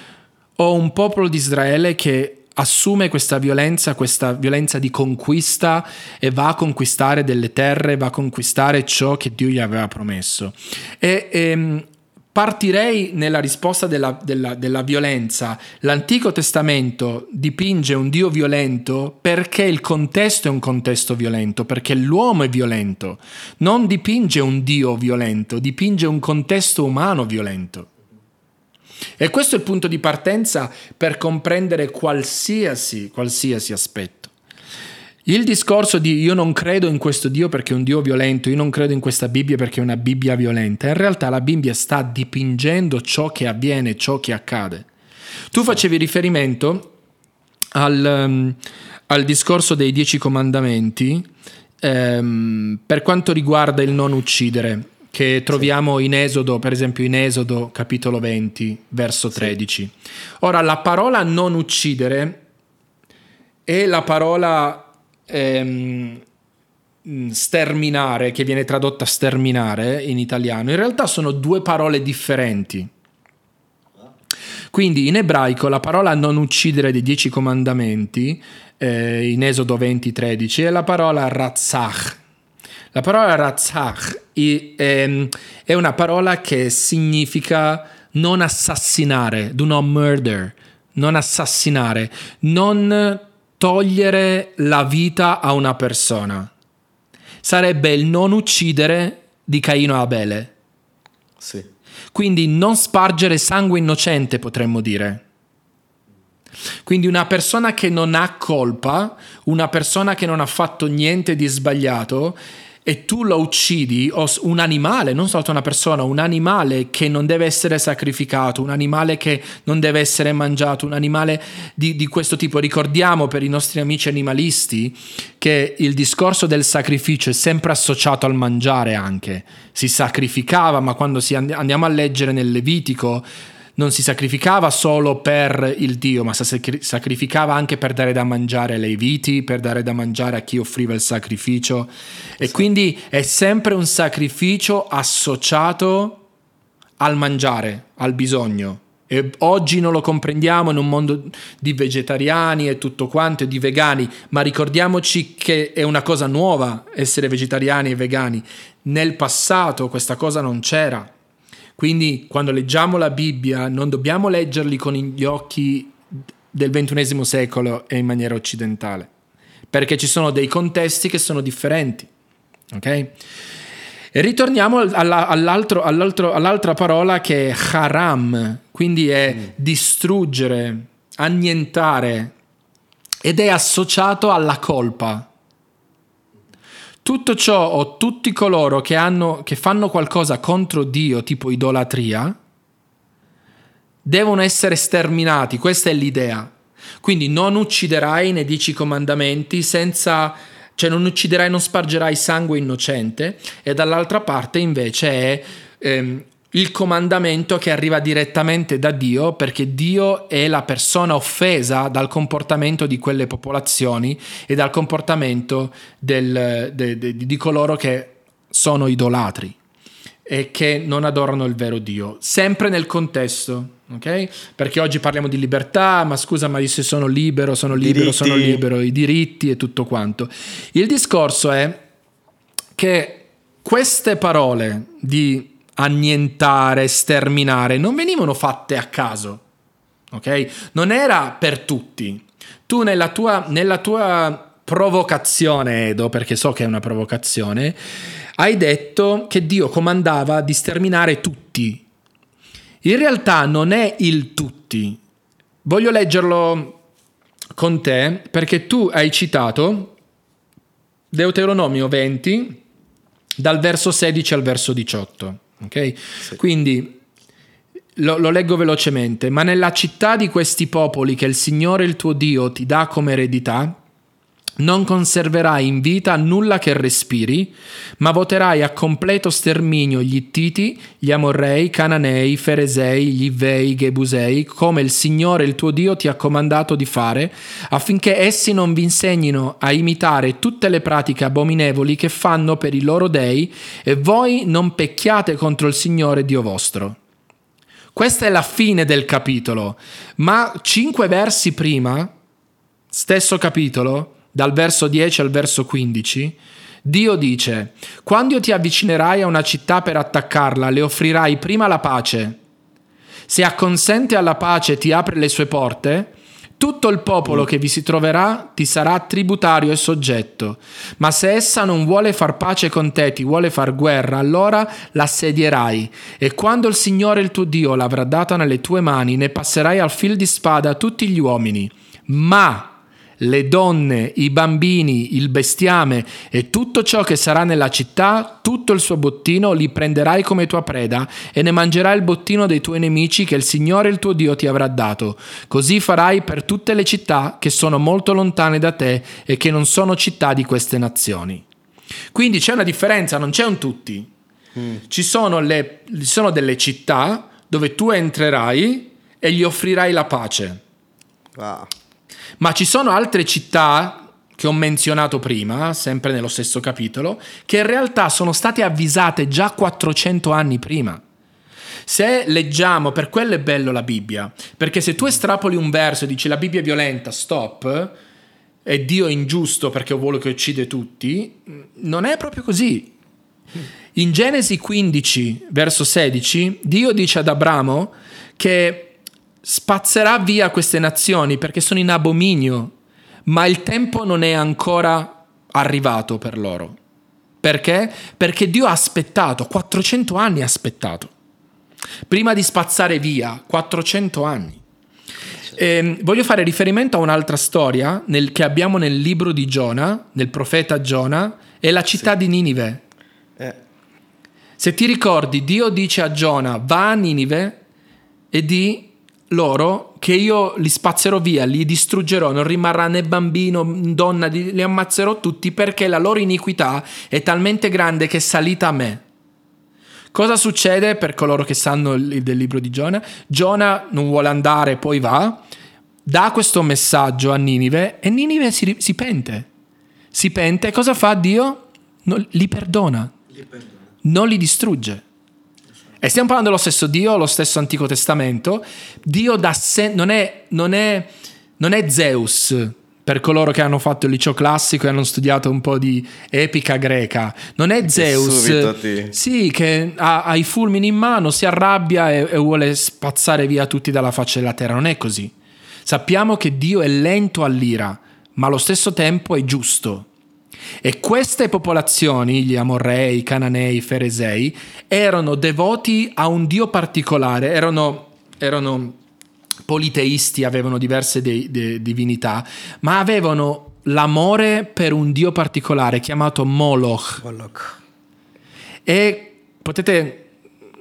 o un popolo di Israele che assume questa violenza, questa violenza di conquista e va a conquistare delle terre, va a conquistare ciò che Dio gli aveva promesso. E, e ehm, partirei nella risposta della, della, della, violenza. L'Antico Testamento dipinge un Dio violento perché il contesto è un contesto violento, perché l'uomo è violento. Non dipinge un Dio violento, dipinge un contesto umano violento. E questo è il punto di partenza per comprendere qualsiasi, qualsiasi aspetto. Il discorso di io non credo in questo Dio perché è un Dio violento, io non credo in questa Bibbia perché è una Bibbia violenta, in realtà la Bibbia sta dipingendo ciò che avviene, ciò che accade. Tu facevi riferimento al, um, al discorso dei dieci comandamenti um, per quanto riguarda il non uccidere che troviamo in Esodo, per esempio in Esodo capitolo 20, verso 13. Ora, la parola non uccidere è la parola ehm, sterminare, che viene tradotta sterminare in italiano, in realtà sono due parole differenti. Quindi in ebraico la parola non uccidere dei dieci comandamenti, eh, in Esodo 20, 13, è la parola razzach, la parola razzach ehm, è una parola che significa non assassinare, do not murder, non assassinare, non togliere la vita a una persona. Sarebbe il non uccidere di Caino e Abele. Sì. Quindi non spargere sangue innocente, potremmo dire. Quindi una persona che non ha colpa, una persona che non ha fatto niente di sbagliato, e tu lo uccidi, o un animale, non soltanto una persona, un animale che non deve essere sacrificato, un animale che non deve essere mangiato, un animale di, di questo tipo. Ricordiamo per i nostri amici animalisti che il discorso del sacrificio è sempre associato al mangiare anche. Si sacrificava, ma quando andiamo a leggere nel Levitico non si sacrificava solo per il Dio, ma si sacrificava anche per dare da mangiare ai viti, per dare da mangiare a chi offriva il sacrificio. E sì. quindi è sempre un sacrificio associato al mangiare, al bisogno. E oggi non lo comprendiamo in un mondo di vegetariani e tutto quanto, e di vegani, ma ricordiamoci che è una cosa nuova essere vegetariani e vegani. Nel passato questa cosa non c'era quindi quando leggiamo la Bibbia non dobbiamo leggerli con gli occhi del XXI secolo e in maniera occidentale, perché ci sono dei contesti che sono differenti. Ok? E ritorniamo alla, all'altro, all'altro, all'altra parola che è haram, quindi è mm. distruggere, annientare ed è associato alla colpa. Tutto ciò o tutti coloro che, hanno, che fanno qualcosa contro Dio, tipo idolatria, devono essere sterminati. Questa è l'idea. Quindi non ucciderai nei dieci comandamenti senza cioè non ucciderai, non spargerai sangue innocente, e dall'altra parte invece è ehm, il comandamento che arriva direttamente da Dio perché Dio è la persona offesa dal comportamento di quelle popolazioni e dal comportamento del, de, de, di coloro che sono idolatri. e che non adorano il vero Dio, sempre nel contesto. ok? Perché oggi parliamo di libertà, ma scusa, ma io se sono libero, sono libero, diritti. sono libero, i diritti e tutto quanto. Il discorso è che queste parole di annientare, sterminare, non venivano fatte a caso, ok? Non era per tutti. Tu nella tua, nella tua provocazione, Edo, perché so che è una provocazione, hai detto che Dio comandava di sterminare tutti. In realtà non è il tutti. Voglio leggerlo con te perché tu hai citato Deuteronomio 20 dal verso 16 al verso 18. Ok? Sì. Quindi lo, lo, leggo velocemente. Ma nella città di questi popoli che il Signore il tuo Dio ti dà come eredità, non conserverai in vita nulla che respiri, ma voterai a completo sterminio gli Ittiti, gli Amorrei, Cananei, Feresei, gli Ivei, Gebusei, come il Signore il tuo Dio ti ha comandato di fare, affinché essi non vi insegnino a imitare tutte le pratiche abominevoli che fanno per i loro dei, e voi non pecchiate contro il Signore Dio vostro. Questa è la fine del capitolo, ma cinque versi prima, stesso capitolo, dal verso 10 al verso 15, Dio dice, quando ti avvicinerai a una città per attaccarla, le offrirai prima la pace. Se acconsente alla pace ti apre le sue porte, tutto il popolo che vi si troverà ti sarà tributario e soggetto. Ma se essa non vuole far pace con te, ti vuole far guerra, allora l'assedierai. E quando il Signore il tuo Dio l'avrà data nelle tue mani, ne passerai al fil di spada tutti gli uomini. Ma le donne, i bambini, il bestiame e tutto ciò che sarà nella città, tutto il suo bottino li prenderai come tua preda e ne mangerai il bottino dei tuoi nemici che il Signore il tuo Dio ti avrà dato. Così farai per tutte le città che sono molto lontane da te e che non sono città di queste nazioni. Quindi c'è una differenza, non c'è un tutti. Mm. Ci, sono le, ci sono delle città dove tu entrerai e gli offrirai la pace. Wow. Ma ci sono altre città che ho menzionato prima, sempre nello stesso capitolo, che in realtà sono state avvisate già 400 anni prima. Se leggiamo, per quello è bello la Bibbia, perché se tu estrapoli un verso e dici la Bibbia è violenta, stop, e Dio è ingiusto perché vuole che uccide tutti, non è proprio così. In Genesi 15, verso 16, Dio dice ad Abramo che spazzerà via queste nazioni perché sono in abominio, ma il tempo non è ancora arrivato per loro. Perché? Perché Dio ha aspettato, 400 anni ha aspettato. Prima di spazzare via, 400 anni. E ehm, voglio fare riferimento a un'altra storia nel, che abbiamo nel libro di Giona, nel profeta Giona, è la città sì. di Ninive. Eh. Se ti ricordi, Dio dice a Giona, va a Ninive e di loro che io li spazzerò via, li distruggerò, non rimarrà né bambino, donna, li ammazzerò tutti perché la loro iniquità è talmente grande che è salita a me. Cosa succede per coloro che sanno il, del libro di Giona? Giona non vuole andare, poi va, dà questo messaggio a Ninive e Ninive si, si pente. Si pente e cosa fa Dio? No, li perdona. Li perdona. Non li distrugge. E stiamo parlando dello stesso Dio, lo stesso Antico Testamento. Dio da sé, non, è, non, è, non è Zeus, per coloro che hanno fatto il liceo classico e hanno studiato un po' di epica greca. Non è Zeus, sì, che ha, ha, i fulmini in mano, si arrabbia e, e vuole spazzare via tutti dalla faccia della terra. Non è così. Sappiamo che Dio è lento all'ira, ma allo stesso tempo è giusto. E queste popolazioni, gli Amorrei, i Cananei, i Feresei, erano devoti a un dio particolare, erano, erano politeisti, avevano diverse de- de- divinità, ma avevano l'amore per un dio particolare chiamato Moloch. Moloch. E potete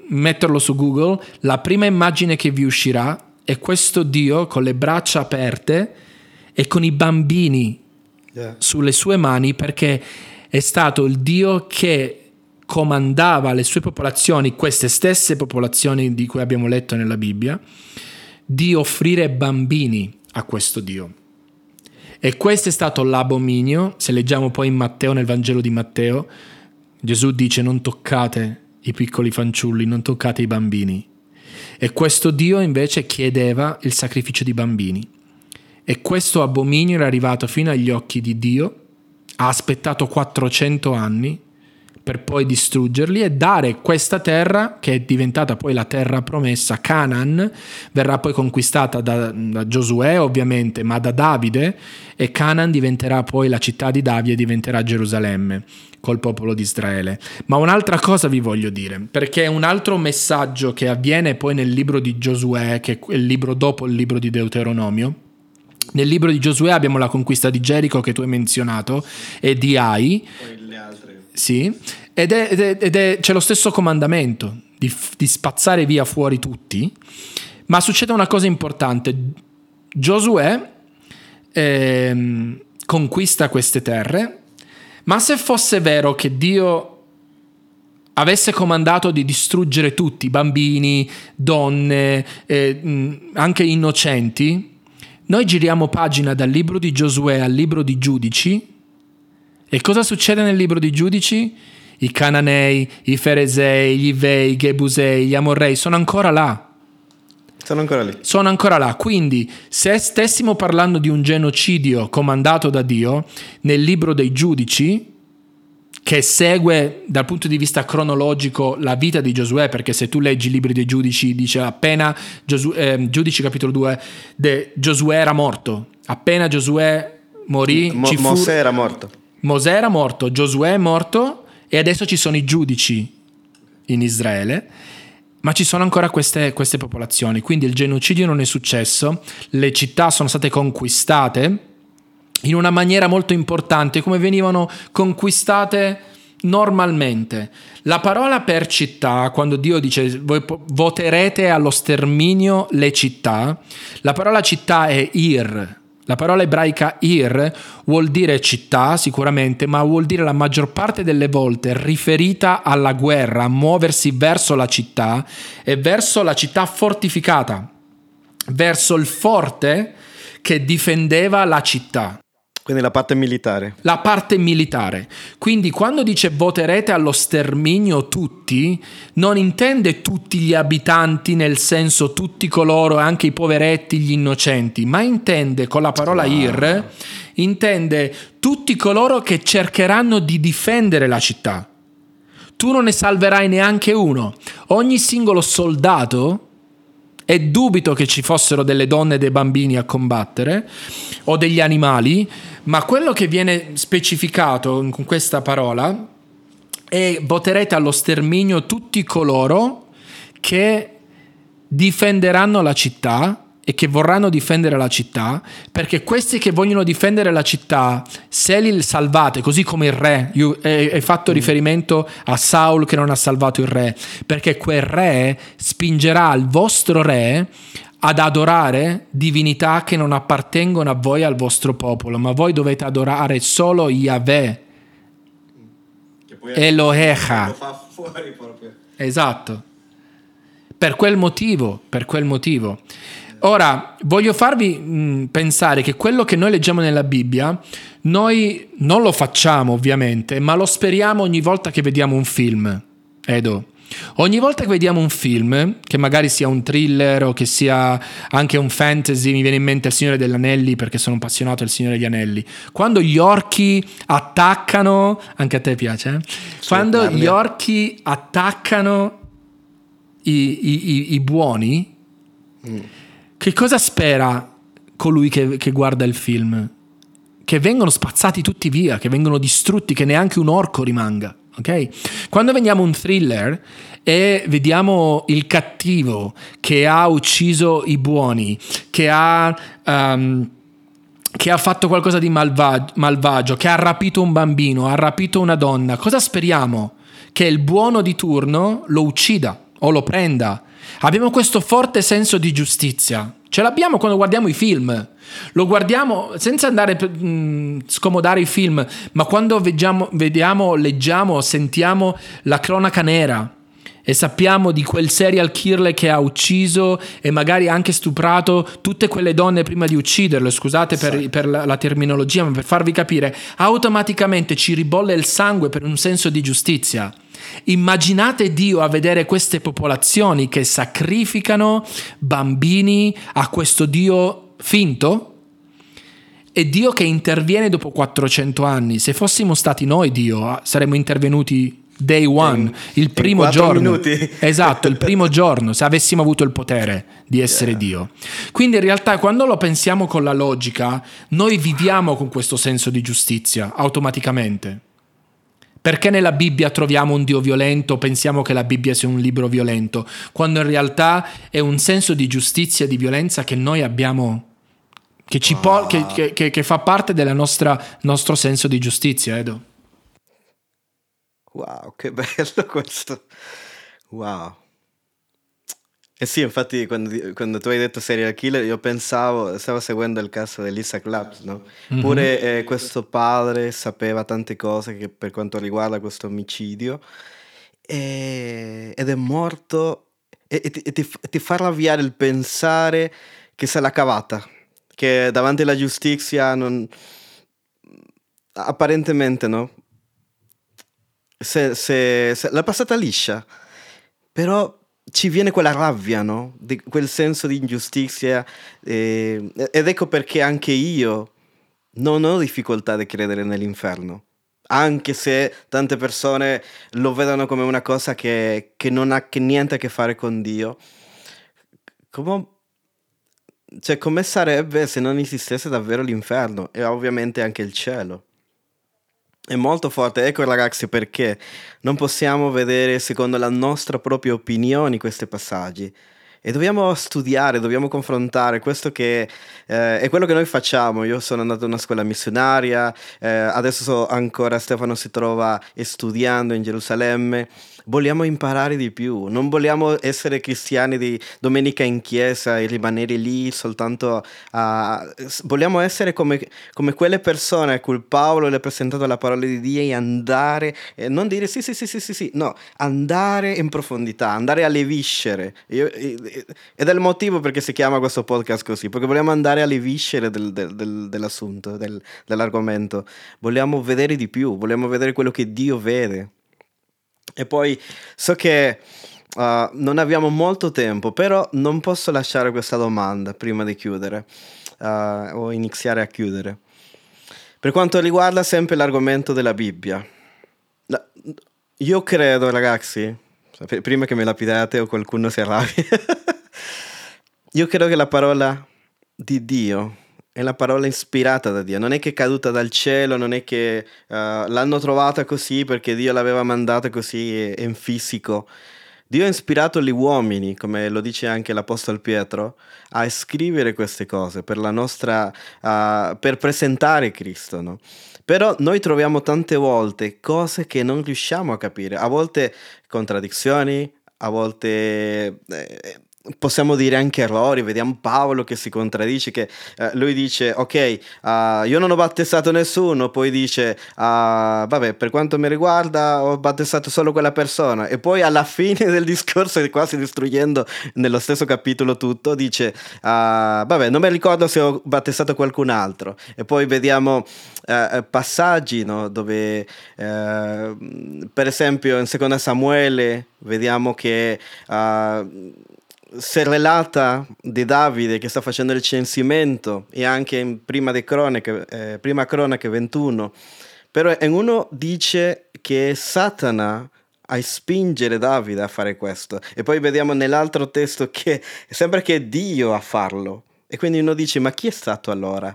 metterlo su Google, la prima immagine che vi uscirà è questo dio con le braccia aperte e con i bambini sulle sue mani perché è stato il Dio che comandava le sue popolazioni, queste stesse popolazioni di cui abbiamo letto nella Bibbia, di offrire bambini a questo Dio. E questo è stato l'abominio, se leggiamo poi in Matteo, nel Vangelo di Matteo, Gesù dice non toccate i piccoli fanciulli, non toccate i bambini. E questo Dio invece chiedeva il sacrificio di bambini. E questo abominio era arrivato fino agli occhi di Dio, ha aspettato 400 anni per poi distruggerli e dare questa terra, che è diventata poi la terra promessa, Canaan, verrà poi conquistata da, da Giosuè ovviamente, ma da Davide, e Canaan diventerà poi la città di Davide, diventerà Gerusalemme col popolo di Israele. Ma un'altra cosa vi voglio dire, perché un altro messaggio che avviene poi nel libro di Giosuè, che è il libro dopo il libro di Deuteronomio, nel libro di Giosuè abbiamo la conquista di Gerico che tu hai menzionato e di Ai. Sì, ed, è, ed, è, ed è, c'è lo stesso comandamento di, di spazzare via fuori tutti, ma succede una cosa importante. Giosuè eh, conquista queste terre, ma se fosse vero che Dio avesse comandato di distruggere tutti, bambini, donne, eh, anche innocenti, noi giriamo pagina dal libro di Giosuè al libro di Giudici e cosa succede nel libro di Giudici? I Cananei, i Feresei, gli Ivei, i Gebusei, gli Amorrei sono ancora là. Sono ancora lì. Sono ancora là. Quindi, se stessimo parlando di un genocidio comandato da Dio, nel libro dei giudici, che segue dal punto di vista cronologico la vita di Giosuè, perché se tu leggi i libri dei giudici, dice appena Giosu- eh, Giudici capitolo 2, de, Giosuè era morto. Appena Giosuè morì, Mo- fu... Mosè era morto. Mosè era morto, Giosuè è morto e adesso ci sono i giudici in Israele, ma ci sono ancora queste, queste popolazioni, quindi il genocidio non è successo, le città sono state conquistate in una maniera molto importante, come venivano conquistate normalmente. La parola per città, quando Dio dice voi voterete allo sterminio le città, la parola città è ir, la parola ebraica ir vuol dire città sicuramente, ma vuol dire la maggior parte delle volte riferita alla guerra, a muoversi verso la città e verso la città fortificata, verso il forte che difendeva la città. Quindi la parte militare. La parte militare. Quindi quando dice voterete allo sterminio tutti, non intende tutti gli abitanti nel senso tutti coloro, anche i poveretti, gli innocenti, ma intende con la parola wow. ir, intende tutti coloro che cercheranno di difendere la città. Tu non ne salverai neanche uno. Ogni singolo soldato e dubito che ci fossero delle donne e dei bambini a combattere o degli animali, ma quello che viene specificato con questa parola è voterete allo sterminio tutti coloro che difenderanno la città e che vorranno difendere la città, perché questi che vogliono difendere la città, se li salvate, così come il re, hai fatto mm. riferimento a Saul che non ha salvato il re, perché quel re spingerà il vostro re ad adorare divinità che non appartengono a voi e al vostro popolo, ma voi dovete adorare solo Yahweh. Elohecha. Esatto. Per quel motivo, per quel motivo. Ora, voglio farvi mh, pensare che quello che noi leggiamo nella Bibbia, noi non lo facciamo ovviamente, ma lo speriamo ogni volta che vediamo un film. Edo. Ogni volta che vediamo un film, che magari sia un thriller o che sia anche un fantasy, mi viene in mente Il Signore degli Anelli perché sono appassionato del Signore degli Anelli. Quando gli orchi attaccano, anche a te piace, eh? Sì, quando gli orchi attaccano i, i, i, i buoni, mm. Che cosa spera colui che, che guarda il film? Che vengono spazzati tutti via, che vengono distrutti, che neanche un orco rimanga. Okay? Quando vediamo un thriller e vediamo il cattivo che ha ucciso i buoni, che ha, um, che ha fatto qualcosa di malvag- malvagio, che ha rapito un bambino, ha rapito una donna, cosa speriamo? Che il buono di turno lo uccida o lo prenda. Abbiamo questo forte senso di giustizia. Ce l'abbiamo quando guardiamo i film. Lo guardiamo senza andare a mm, scomodare i film, ma quando vediamo, vediamo, leggiamo, sentiamo la cronaca nera e sappiamo di quel serial killer che ha ucciso e magari anche stuprato tutte quelle donne prima di ucciderlo, scusate per, sì. per la, la, terminologia, ma per farvi capire, automaticamente ci ribolle il sangue per un senso di giustizia. Immaginate Dio a vedere queste popolazioni che sacrificano bambini a questo Dio finto? E Dio che interviene dopo 400 anni. Se fossimo stati noi Dio, saremmo intervenuti day one, il primo giorno. Minuti. [LAUGHS] Esatto, il primo giorno, se avessimo avuto il potere di essere yeah. Dio. Quindi in realtà quando lo pensiamo con la logica, noi viviamo con questo senso di giustizia automaticamente. Perché nella Bibbia troviamo un Dio violento, pensiamo che la Bibbia sia un libro violento, quando in realtà è un senso di giustizia e di violenza che noi abbiamo, che, ci po- che, che, che fa parte del nostro senso di giustizia, Edo. Wow, che bello questo. Wow. Eh sì, infatti quando, quando, tu hai detto serial killer io pensavo, stavo seguendo il caso di Lisa Claps, no? Mm-hmm. Pure eh, questo padre sapeva tante cose che, per quanto riguarda questo omicidio e, ed è morto e, e, ti, e ti, ti, fa arrabbiare il pensare che se l'ha cavata, che davanti alla giustizia non... apparentemente no, se, se, se l'ha passata liscia, però ci viene quella rabbia, no? Di quel senso di ingiustizia eh, ed ecco perché anche io non ho difficoltà di credere nell'inferno. Anche se tante persone lo vedono come una cosa che, che non ha che niente a che fare con Dio. Come, cioè, come sarebbe se non esistesse davvero l'inferno e ovviamente anche il cielo? È molto forte, ecco ragazzi perché non possiamo vedere secondo la nostra propria opinione questi passaggi. E dobbiamo studiare, dobbiamo confrontare questo che eh, è quello che noi facciamo. Io sono andato a una scuola missionaria, eh, adesso so ancora Stefano si trova studiando in Gerusalemme vogliamo imparare di più, non vogliamo essere cristiani di domenica in chiesa e rimanere lì soltanto a... vogliamo essere come, come quelle persone a cui Paolo le ha presentato la parola di Dio e andare, e non dire sì sì sì sì sì, sì no, andare in profondità, andare alle viscere. Io, ed è il motivo perché si chiama questo podcast così, perché vogliamo andare alle viscere del, del, del, dell'assunto, dell'argomento, vogliamo vedere di più, vogliamo vedere quello che Dio vede. E poi so che uh, non abbiamo molto tempo, però non posso lasciare questa domanda prima di chiudere uh, o iniziare a chiudere. Per quanto riguarda sempre l'argomento della Bibbia, io credo, ragazzi, prima che mi lapidate o qualcuno si arrabbia, [LAUGHS] io credo che la parola di Dio è la parola ispirata da Dio, non è che è caduta dal cielo, non è che uh, l'hanno trovata così perché Dio l'aveva mandata così in fisico. Dio ha ispirato gli uomini, come lo dice anche l'Apostolo Pietro, a scrivere queste cose per, nostra, uh, per presentare Cristo. No? Però noi troviamo tante volte cose che non riusciamo a capire, a volte contraddizioni, a volte eh, possiamo dire anche errori, vediamo Paolo che si contraddice, che eh, lui dice ok, uh, io non ho battezzato nessuno, poi dice uh, vabbè per quanto mi riguarda ho battezzato solo quella persona e poi alla [LAUGHS] fine del discorso, quasi distruggendo nello stesso capitolo tutto, dice uh, vabbè non mi ricordo se ho battezzato qualcun altro e poi vediamo passaggi no, dove per esempio in seconda Samuele vediamo che si relata di Davide che sta facendo il censimento e anche in prima, de cronache, eh, prima cronache 21, però in uno dice che è Satana a spingere Davide a fare questo e poi vediamo nell'altro testo che sembra che è Dio a farlo e quindi uno dice ma chi è stato allora?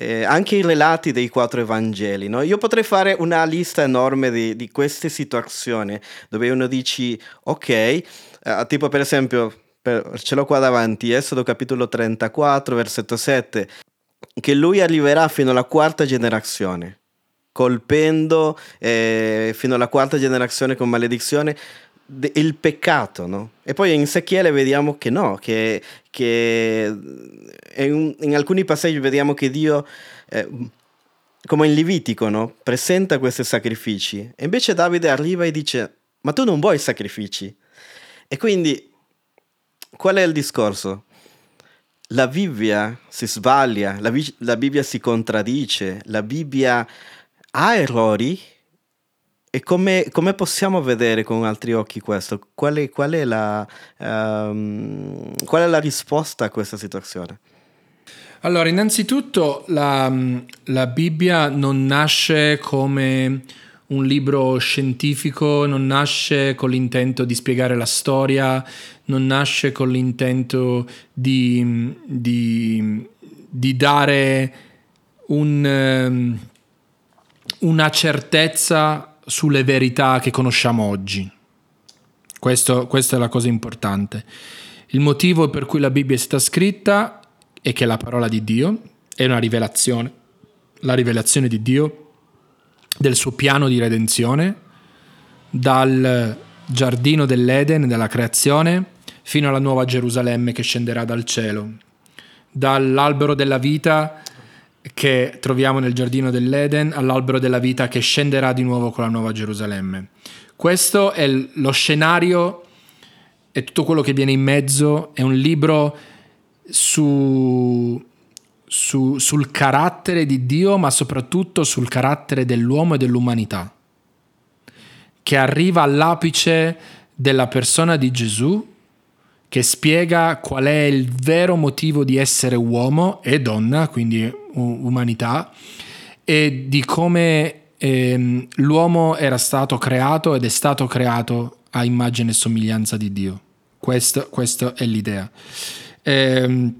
Eh, anche i relati dei quattro Evangeli. No? Io potrei fare una lista enorme di, di queste situazioni dove uno dice, ok, Uh, tipo per esempio, per, ce l'ho qua davanti, Esodo capitolo 34, versetto 7, che lui arriverà fino alla quarta generazione, colpendo eh, fino alla quarta generazione con maledizione il peccato, no? E poi in Ezechiele vediamo che no, che, che in, in, alcuni passaggi vediamo che Dio, eh, come in Levitico, no? Presenta questi sacrifici. E invece Davide arriva e dice, ma tu non vuoi sacrifici. E quindi qual è il discorso? La Bibbia si sbaglia, la, la Bibbia si contraddice, la Bibbia ha errori, e come, come, possiamo vedere con altri occhi questo? Qual è, qual, è la, um, qual è, la, risposta a questa situazione? Allora, innanzitutto la, la, Bibbia non nasce come un libro scientifico, non nasce con l'intento di spiegare la storia, non nasce con l'intento di, di, di dare un, una certezza sulle verità che conosciamo oggi. Questo, questa è la cosa importante. Il motivo per cui la Bibbia è stata scritta è che la parola di Dio è una rivelazione, la rivelazione di Dio del suo piano di redenzione dal giardino dell'Eden, della creazione, fino alla nuova Gerusalemme che scenderà dal cielo, dall'albero della vita che troviamo nel giardino dell'Eden all'albero della vita che scenderà di nuovo con la nuova Gerusalemme. Questo è lo scenario e tutto quello che viene in mezzo, è un libro su, su, sul carattere di Dio, ma soprattutto sul carattere dell'uomo e dell'umanità, che arriva all'apice della persona di Gesù che spiega qual è il vero motivo di essere uomo e donna, quindi umanità, e di come ehm, l'uomo era stato creato ed è stato creato a immagine e somiglianza di Dio. Questo, questa è l'idea. Ehm,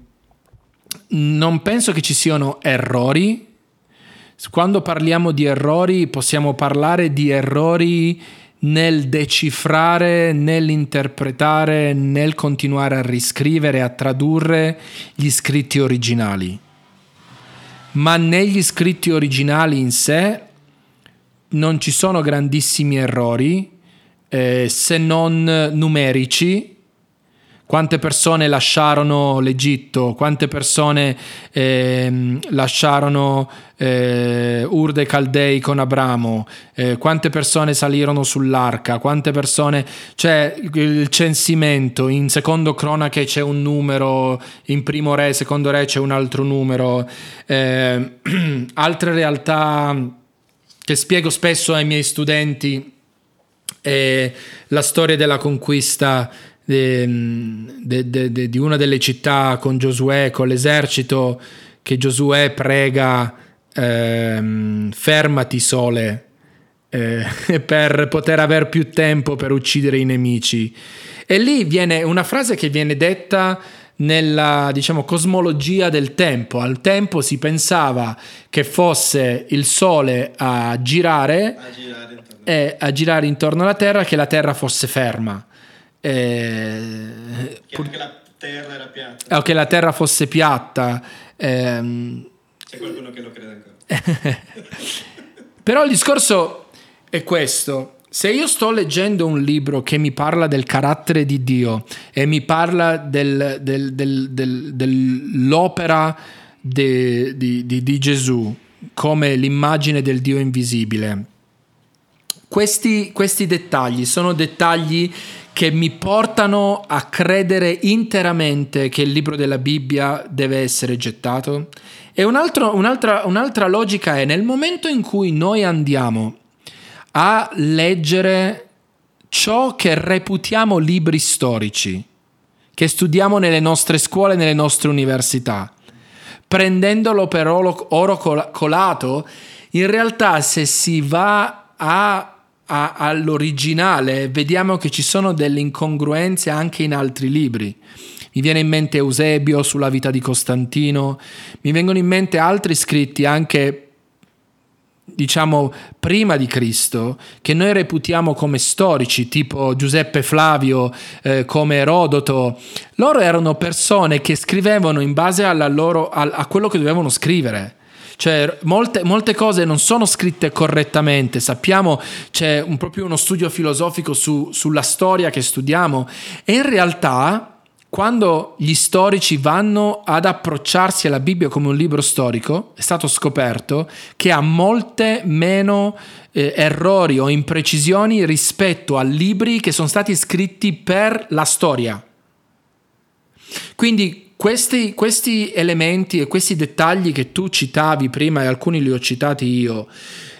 non penso che ci siano errori. Quando parliamo di errori possiamo parlare di errori nel decifrare, nell'interpretare, nel continuare a riscrivere, a tradurre gli scritti originali. Ma negli scritti originali in sé non ci sono grandissimi errori, eh, se non numerici, quante persone lasciarono l'Egitto, quante persone eh, lasciarono eh, Ur dei Caldei con Abramo, eh, quante persone salirono sull'arca, quante persone, cioè il censimento, in secondo cronache c'è un numero, in primo re, secondo re c'è un altro numero, eh, [CLEARS THROAT] altre realtà che spiego spesso ai miei studenti, la storia della conquista di una delle città con Giosuè, con l'esercito, che Giosuè prega ehm, fermati sole eh, [LAUGHS] per poter avere più tempo per uccidere i nemici. E lì viene una frase che viene detta nella diciamo, cosmologia del tempo. Al tempo si pensava che fosse il Sole a girare, a girare, e a girare intorno alla Terra, che la Terra fosse ferma. Eh, che anche la terra era piatta. O che la terra fosse piatta. Ehm, C'è qualcuno che lo crede ancora. [LAUGHS] Però il discorso è questo. Se io sto leggendo un libro che mi parla del carattere di Dio e mi parla del, del, del, dell'opera di, di, di Gesù come l'immagine del Dio invisibile, questi, questi dettagli sono dettagli che mi portano a credere interamente che il libro della Bibbia deve essere gettato. E un altro, un'altra, un'altra logica è nel momento in cui noi andiamo a leggere ciò che reputiamo libri storici, che studiamo nelle nostre scuole, nelle nostre università, prendendolo per oro, colato, in realtà se si va a a, all'originale, vediamo che ci sono delle incongruenze anche in altri libri. Mi viene in mente Eusebio sulla vita di Costantino, mi vengono in mente altri scritti anche diciamo prima di Cristo, che noi reputiamo come storici, tipo Giuseppe Flavio, eh, come Erodoto, loro erano persone che scrivevano in base loro, a, a quello che dovevano scrivere. Cioè, molte, molte cose non sono scritte correttamente. Sappiamo, c'è un, proprio uno studio filosofico su, sulla storia che studiamo. E in realtà quando gli storici vanno ad approcciarsi alla Bibbia come un libro storico, è stato scoperto che ha molte meno eh, errori o imprecisioni rispetto a libri che sono stati scritti per la storia. Quindi questi, questi elementi e questi dettagli che tu citavi prima e alcuni li ho citati io,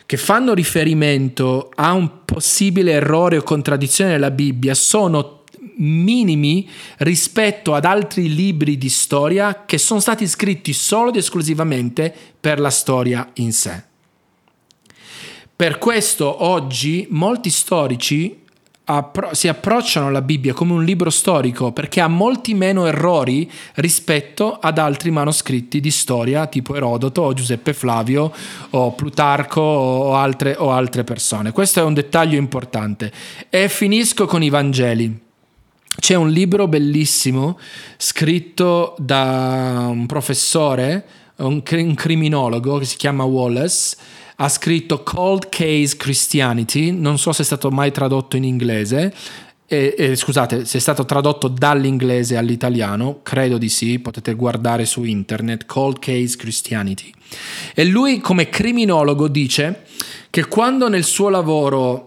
che fanno riferimento a un possibile errore o contraddizione nella Bibbia, sono minimi rispetto ad altri libri di storia che sono stati scritti solo ed esclusivamente per la storia in sé. Per questo oggi molti storici appro- si approcciano alla Bibbia come un libro storico perché ha molti meno errori rispetto ad altri manoscritti di storia tipo Erodoto o Giuseppe Flavio o Plutarco o altre, o altre persone. Questo è un dettaglio importante. E finisco con i Vangeli. C'è un libro bellissimo scritto da un professore, un, un criminologo che si chiama Wallace, ha scritto Cold Case Christianity, non so se è stato mai tradotto in inglese, eh, eh, scusate, se è stato tradotto dall'inglese all'italiano, credo di sì, potete guardare su internet, Cold Case Christianity. E lui come criminologo dice che quando nel suo lavoro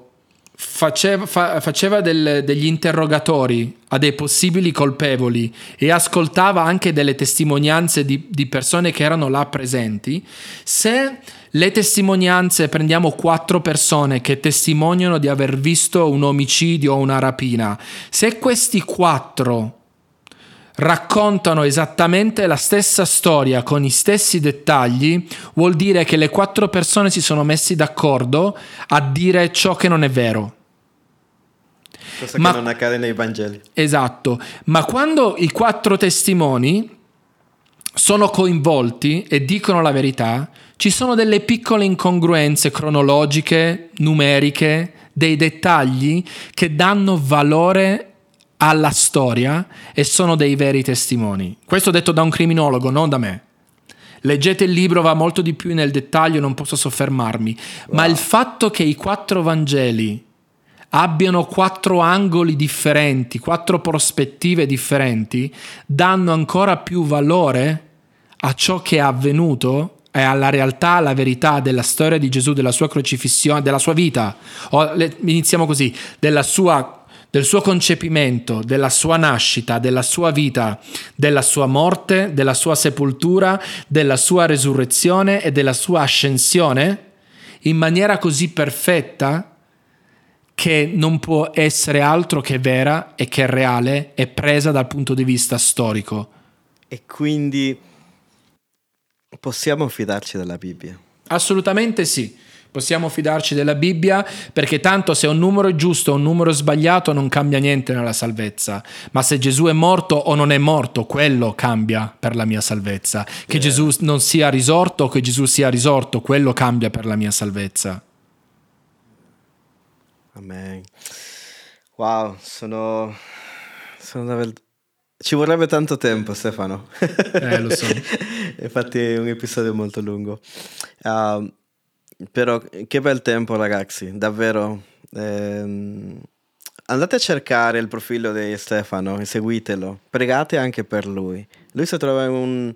faceva, fa, faceva del, degli interrogatori a dei possibili colpevoli e ascoltava anche delle testimonianze di, di persone che erano là presenti, se le testimonianze, prendiamo quattro persone che testimoniano di aver visto un omicidio o una rapina, se questi quattro raccontano esattamente la stessa storia con i stessi dettagli, vuol dire che le quattro persone si sono messi d'accordo a dire ciò che non è vero. Cosa ma, che non accade nei Vangeli. Esatto, ma quando i quattro testimoni sono coinvolti e dicono la verità, ci sono delle piccole incongruenze cronologiche, numeriche, dei dettagli che danno valore alla storia e sono dei veri testimoni. Questo detto da un criminologo, non da me. Leggete il libro, va molto di più nel dettaglio, non posso soffermarmi, wow. ma il fatto che i quattro Vangeli abbiano quattro angoli differenti, quattro prospettive differenti, danno ancora più valore a ciò che è avvenuto e alla realtà, alla verità della storia di Gesù, della sua crocifissione, della sua vita. O, le, iniziamo così, sua del suo concepimento, della sua nascita, della sua vita, della sua morte, della sua sepoltura, della sua resurrezione e della sua ascensione in maniera così perfetta che non può essere altro che vera e che è reale e presa dal punto di vista storico. E quindi possiamo fidarci della Bibbia? Assolutamente sì. Possiamo fidarci della Bibbia perché tanto se un numero è giusto o un numero è sbagliato non cambia niente nella salvezza, ma se Gesù è morto o non è morto, quello cambia per la mia salvezza. Che yeah. Gesù non sia risorto o che Gesù sia risorto, quello cambia per la mia salvezza. Amen. Wow, sono, sono davvero... Ci vorrebbe tanto tempo, Stefano. Eh, lo so. [LAUGHS] Infatti è un episodio molto lungo. Uh, però che bel tempo ragazzi, davvero. Ehm, andate a cercare il profilo di Stefano e seguitelo. Pregate anche per lui. Lui si trova in un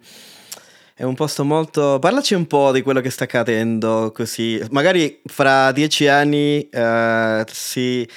è un posto molto... Parlaci un po' di quello che sta accadendo così. Magari fra dieci anni uh, sì,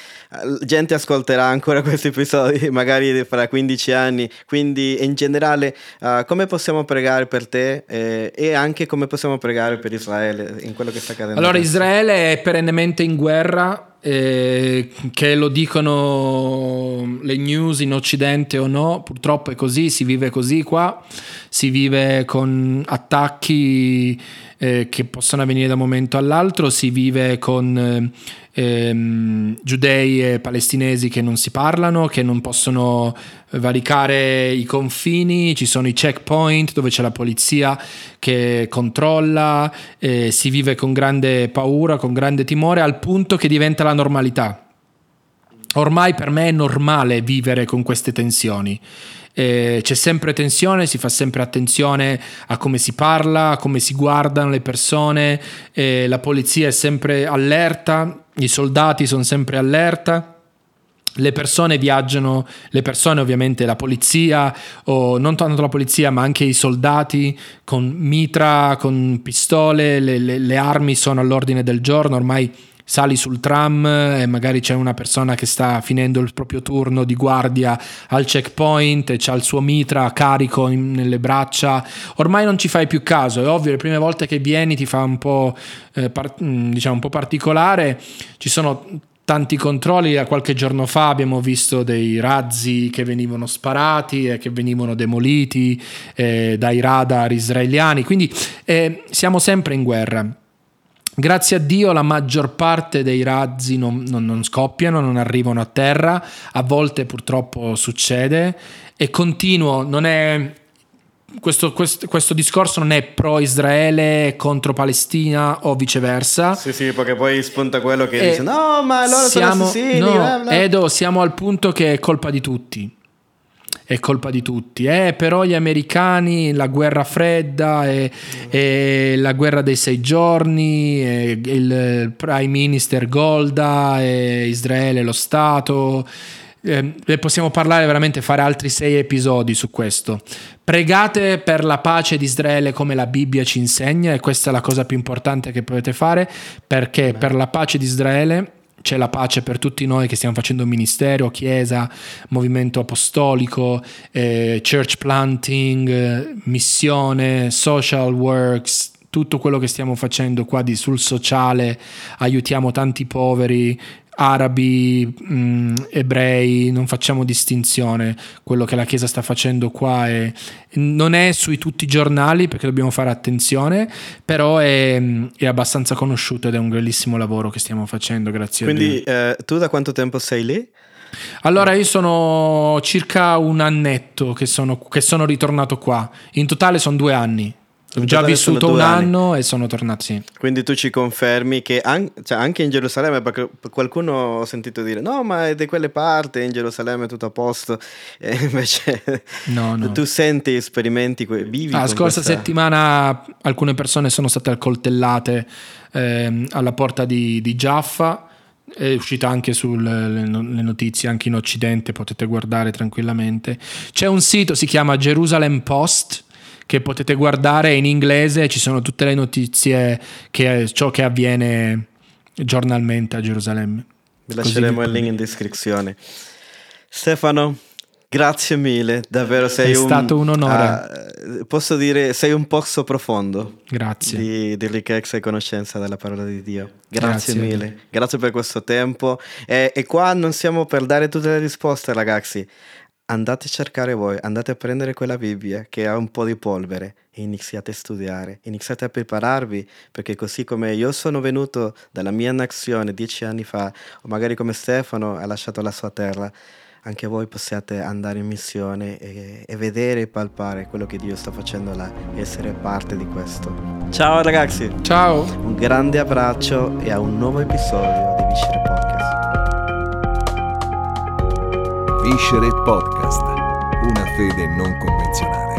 gente ascolterà ancora [LAUGHS] questi episodi, magari fra 15 anni. Quindi in generale uh, come possiamo pregare per te eh, e anche come possiamo pregare per Israele in quello che sta accadendo? Allora Israele è perennemente in guerra eh, che lo dicono le news in Occidente o no, purtroppo è così, si vive così qua, si vive con attacchi eh, che possono avvenire da un momento all'altro, si vive con eh, ehm, giudei e palestinesi che non si parlano, che non possono varicare i confini, ci sono i checkpoint dove c'è la polizia che controlla, eh, si vive con grande paura, con grande timore, al punto che diventa la normalità. Ormai per me è normale vivere con queste tensioni. Eh, c'è sempre tensione, si fa sempre attenzione a come si parla, a come si guardano le persone, eh, la polizia è sempre allerta, i soldati sono sempre allerta le persone viaggiano, le persone ovviamente la polizia o non tanto la polizia ma anche i soldati con mitra, con pistole, le, le, le armi sono all'ordine del giorno, ormai sali sul tram e magari c'è una persona che sta finendo il proprio turno di guardia al checkpoint e c'ha il suo mitra carico in, nelle braccia, ormai non ci fai più caso, è ovvio, le prime volte che vieni ti fa un po', eh, par- diciamo, un po' particolare, ci sono tanti controlli. Qualche giorno fa abbiamo visto dei razzi che venivano sparati e che venivano demoliti eh, dai radar israeliani. Quindi eh, siamo sempre in guerra. Grazie a Dio la maggior parte dei razzi non, non, non, scoppiano, non arrivano a terra, a volte purtroppo succede e continuo, non è questo, questo, questo, discorso non è pro Israele contro Palestina o viceversa. Sì, sì, perché poi spunta quello che e dice no, ma loro siamo, sono assassini. No, bla bla. Edo, siamo al punto che è colpa di tutti. È colpa di tutti. Eh, però gli americani, la guerra fredda e, e la guerra dei sei giorni, il prime minister Golda, e Israele lo Stato eh, possiamo parlare veramente, fare altri sei episodi su questo. Pregate per la pace di Israele come la Bibbia ci insegna e questa è la cosa più importante che potete fare perché per la pace di Israele c'è la pace per tutti noi che stiamo facendo ministero, chiesa, movimento apostolico, eh, church planting, eh, missione, social works, tutto quello che stiamo facendo qua di, sul sociale, aiutiamo tanti poveri, arabi, mh, mm, ebrei, non facciamo distinzione. Quello che la Chiesa sta facendo qua è, non è sui tutti i giornali perché dobbiamo fare attenzione, però è, è abbastanza conosciuto ed è un bellissimo lavoro che stiamo facendo, grazie Quindi, a Dio. Quindi eh, tu da quanto tempo sei lì? Allora io sono circa un annetto che sono, che sono ritornato qua, in totale sono due anni. Ho già vissuto un anno e sono tornato, sì. Quindi tu ci confermi che an- cioè anche in Gerusalemme, perché qualcuno ho sentito dire no, ma è di quelle parti, in Gerusalemme è tutto a posto, [LAUGHS] e invece no, no. tu senti, sperimenti, vivi. La ah, scorsa questa... settimana alcune persone sono state accoltellate eh, alla porta di, di Jaffa è uscita anche sulle notizie anche in occidente potete guardare tranquillamente c'è un sito si chiama Jerusalem Post che potete guardare in inglese, ci sono tutte le notizie, che ciò che avviene giornalmente a Gerusalemme. Vi lasceremo il link in descrizione. Stefano, grazie mille, davvero sei È un... Stato un onore. Uh, posso dire, sei un pozzo profondo. Grazie. Di, di, ricchezza e conoscenza della parola di Dio. Grazie, grazie mille, grazie per questo tempo. E, e qua non siamo per dare tutte le risposte, ragazzi andate a cercare voi, andate a prendere quella Bibbia che ha un po' di polvere e iniziate a studiare, iniziate a prepararvi, perché così come io sono venuto dalla mia nazione dieci anni fa, o magari come Stefano ha lasciato la sua terra, anche voi possiate andare in missione e, e vedere e palpare quello che Dio sta facendo là e essere parte di questo. Ciao ragazzi! Ciao! Un grande abbraccio e a un nuovo episodio di Viscere Viscere Podcast, una fede non convenzionale.